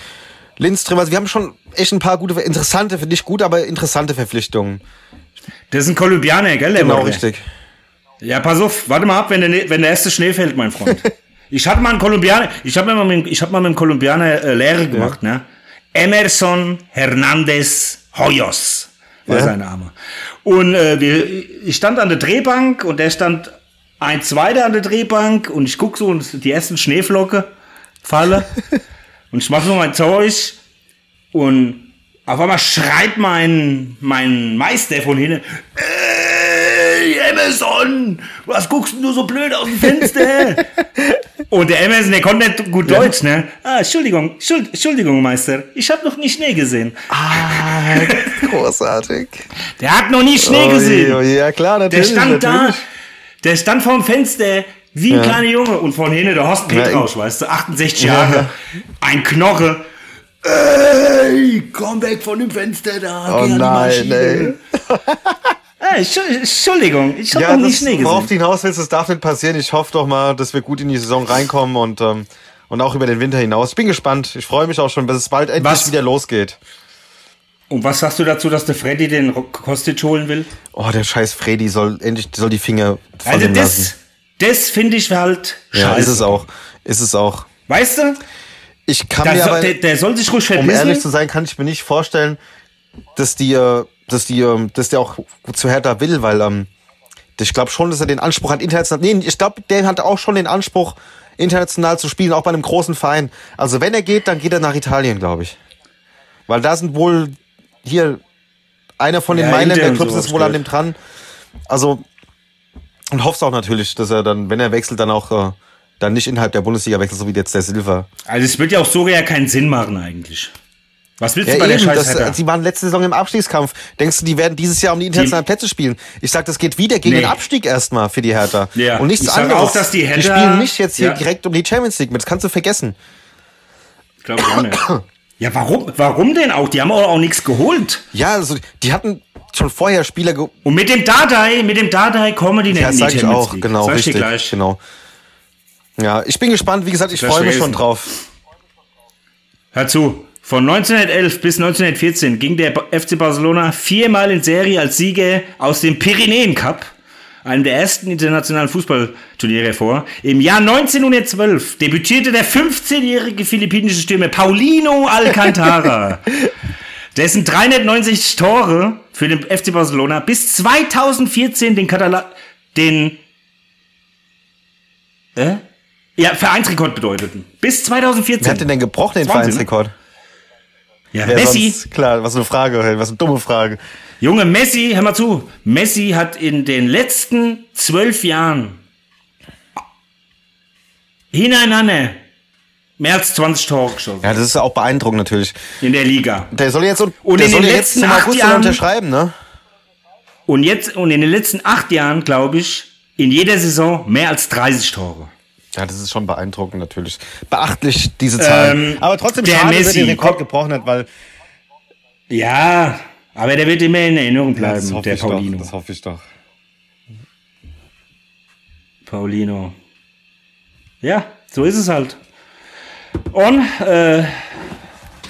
Lindström, also wir haben schon echt ein paar gute, interessante, nicht gut, aber interessante Verpflichtungen. Das ist ein Kolumbianer, gell? Der Genau, Borre? richtig. Ja, pass auf, warte mal ab, wenn der, wenn der erste Schnee fällt, mein Freund. ich hatte mal einen Kolumbianer, ich habe mal, mit- ich hab mal mit einem Kolumbianer äh, Lehre gemacht, ne? Emerson Hernandez Hoyos war Ja. sein Name. Und äh, wir, ich stand an der Drehbank und der stand ein zweiter an der Drehbank und ich guck so und die ersten Schneeflocke falle und ich mache so mein Zeug und auf einmal schreit mein, mein Meister von hinten, ey, Emerson, was guckst du so blöd aus dem Fenster? Und der Emerson, der konnte nicht gut Deutsch, ne? Ah, Entschuldigung, Entschuld- Entschuldigung, Meister, ich habe noch nie Schnee gesehen. Ah, großartig. Der hat noch nie Schnee gesehen. Oh, ja klar, Der natürlich. stand natürlich. da, der stand vorm Fenster wie ein Ja. kleiner Junge und von hinten der Horst Petrausch, weißt du, 68 Ja, Jahre, ja. ein Knoche. Ey, komm weg von dem Fenster da. Oh nein, ey. Ey, Entschu- Entschuldigung, ich habe Ja, noch nie das, Schnee worauf gesehen. du hinaus willst, das darf nicht passieren. Ich hoffe doch mal, dass wir gut in die Saison reinkommen und, ähm, und auch über den Winter hinaus. Ich bin gespannt. Ich freue mich auch schon, dass es bald endlich Was? wieder losgeht. Und was sagst du dazu, dass der Freddy den Kostic holen will? Oh, der scheiß Freddy soll endlich soll die Finger von Also ihm das, lassen. das finde ich halt scheiße. Ja, ist es auch. Ist es auch. Weißt du, Ich kann der, mir soll, aber, der, der soll sich ruhig um verbissen. ehrlich zu sein, kann ich mir nicht vorstellen, dass die, äh, dass die, ähm, dass der auch zu Hertha will, weil ähm, ich glaube schon, dass er den Anspruch hat, international. Nee, ich glaube, der hat auch schon den Anspruch, international zu spielen, auch bei einem großen Verein. Also wenn er geht, dann geht er nach Italien, glaube ich. Weil da sind wohl hier einer von den Ja, Mailänder Clubs ist wohl an dem dran. Also und hoffst auch natürlich, dass er dann, wenn er wechselt, dann auch äh, dann nicht innerhalb der Bundesliga wechselt, so wie jetzt der Silva. Also es wird ja auch so ja keinen Sinn machen eigentlich. Was willst Ja, du bei der eben, Scheiß das, Hertha? die waren letzte Saison im Abstiegskampf. Denkst du, die werden dieses Jahr um die internationalen Plätze spielen? Ich sag, das geht wieder gegen Nee. den Abstieg erstmal für die Hertha. Ja. Und nichts Ich sag anderes. auch, dass die Hertha- spielen nicht jetzt hier Ja. direkt um die Champions League mit. Das kannst du vergessen. Glaube ich auch nicht. Ja, warum, warum denn auch? Die haben auch, auch nichts geholt. Ja, also die hatten schon vorher Spieler ge Und mit dem Dardai, mit dem Dardai kommen die nicht Ja, sag ich auch, League. genau, sag ich richtig. gleich. Genau. Ja, ich bin gespannt. Wie gesagt, ich freue mich schon drauf. Hör zu. Von 1911 bis 1914 ging der FC Barcelona viermal in Serie als Sieger aus dem Pyrenäen Cup, einem der ersten internationalen Fußballturniere hervor. Im Jahr 1912 debütierte der 15-jährige philippinische Stürmer Paulino Alcantara, dessen 369 Tore für den FC Barcelona bis 2014 den Katala den äh? ja, Vereinsrekord bedeuteten. Bis 2014. Wer hat denn denn gebrochen, den ne? Vereinsrekord? Ja, Wer Messi. Sonst, klar, was eine Frage, was eine dumme Frage. Junge, Messi, hör mal zu. Messi hat in den letzten zwölf Jahren hineinander mehr als 20 Tore geschossen. Ja, das ist auch beeindruckend natürlich. In der Liga. Der soll jetzt, und der in soll den jetzt letzten zum acht Jahren- unterschreiben, ne? Und jetzt, und in den letzten acht Jahren, glaube ich, in jeder Saison mehr als 30 Tore. Ja, das ist schon beeindruckend natürlich. Beachtlich, diese Zahlen. Ähm, Aber trotzdem der schade, dass er Messi- den Rekord gebrochen hat, weil Ja, aber der wird immer in Erinnerung Ja, bleiben, hoffe der Paulino. Doch, das hoffe ich doch. Paulino. Ja, so ist es halt. Und, äh,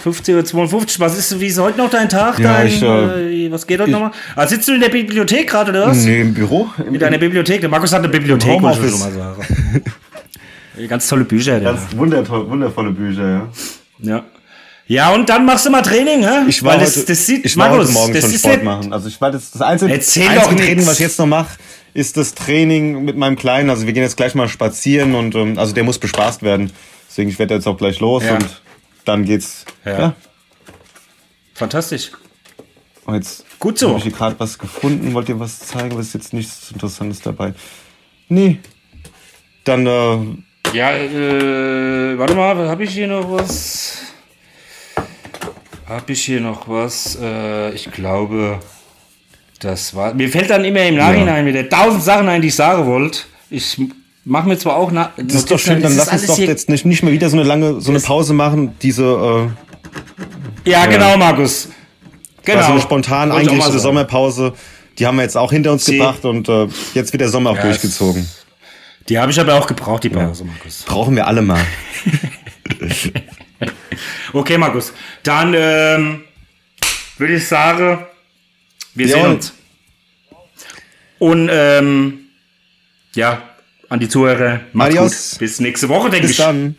15.52 Uhr, was ist, wie ist heute noch dein Tag? Ja, dein, ich, äh, was geht heute nochmal? Ah, sitzt du in der Bibliothek gerade, oder was? Nee, im Büro. In deiner Bibliothek? Der Markus hat eine Bibliothek, Im muss ich mal sagen. Ganz tolle Bücher, der. Ganz wundervoll, wundervolle Bücher, ja. Ja. Ja, und dann machst du mal Training, hä? Ich war, Weil das, heute, das sieht, ich war Markus, heute Morgen das schon Sport machen. Also ich war das, das einzige, Erzähl einzige doch Training, nix. was ich jetzt noch mache, ist das Training mit meinem Kleinen. Also wir gehen jetzt gleich mal spazieren und ähm, also der muss bespaßt werden. Deswegen ich werde jetzt auch gleich los Ja. und dann geht's. Ja. Ja. Fantastisch. Und jetzt Gut so. habe ich hier gerade was gefunden. Wollt ihr was zeigen? Was ist jetzt nichts Interessantes dabei? Nee. Dann äh, Ja, äh, warte mal, habe ich hier noch was? Habe ich hier noch was? Äh, ich glaube, das war. Mir fällt dann immer im Nachhinein wieder tausend Sachen ein, die ich sagen wollte. Ich mache mir zwar auch. Na, das ist doch schön. Dann lass uns doch jetzt nicht, nicht mehr wieder so eine lange, so eine Pause machen. Diese äh, Ja, genau, Markus. Genau. war so eine spontan auch mal eingerichtete sagen. Sommerpause. Die haben wir jetzt auch hinter uns Sie- gebracht und äh, jetzt wird der Sommer auch Ja, durchgezogen. Die habe ich aber auch gebraucht, die Pause, Markus. Brauchen wir alle mal. Okay, Markus. Dann ähm, würde ich sagen, wir Ja, sehen uns. Und ähm, ja, an die Zuhörer, macht's Adios. gut. Bis nächste Woche, denke Bis ich. dann.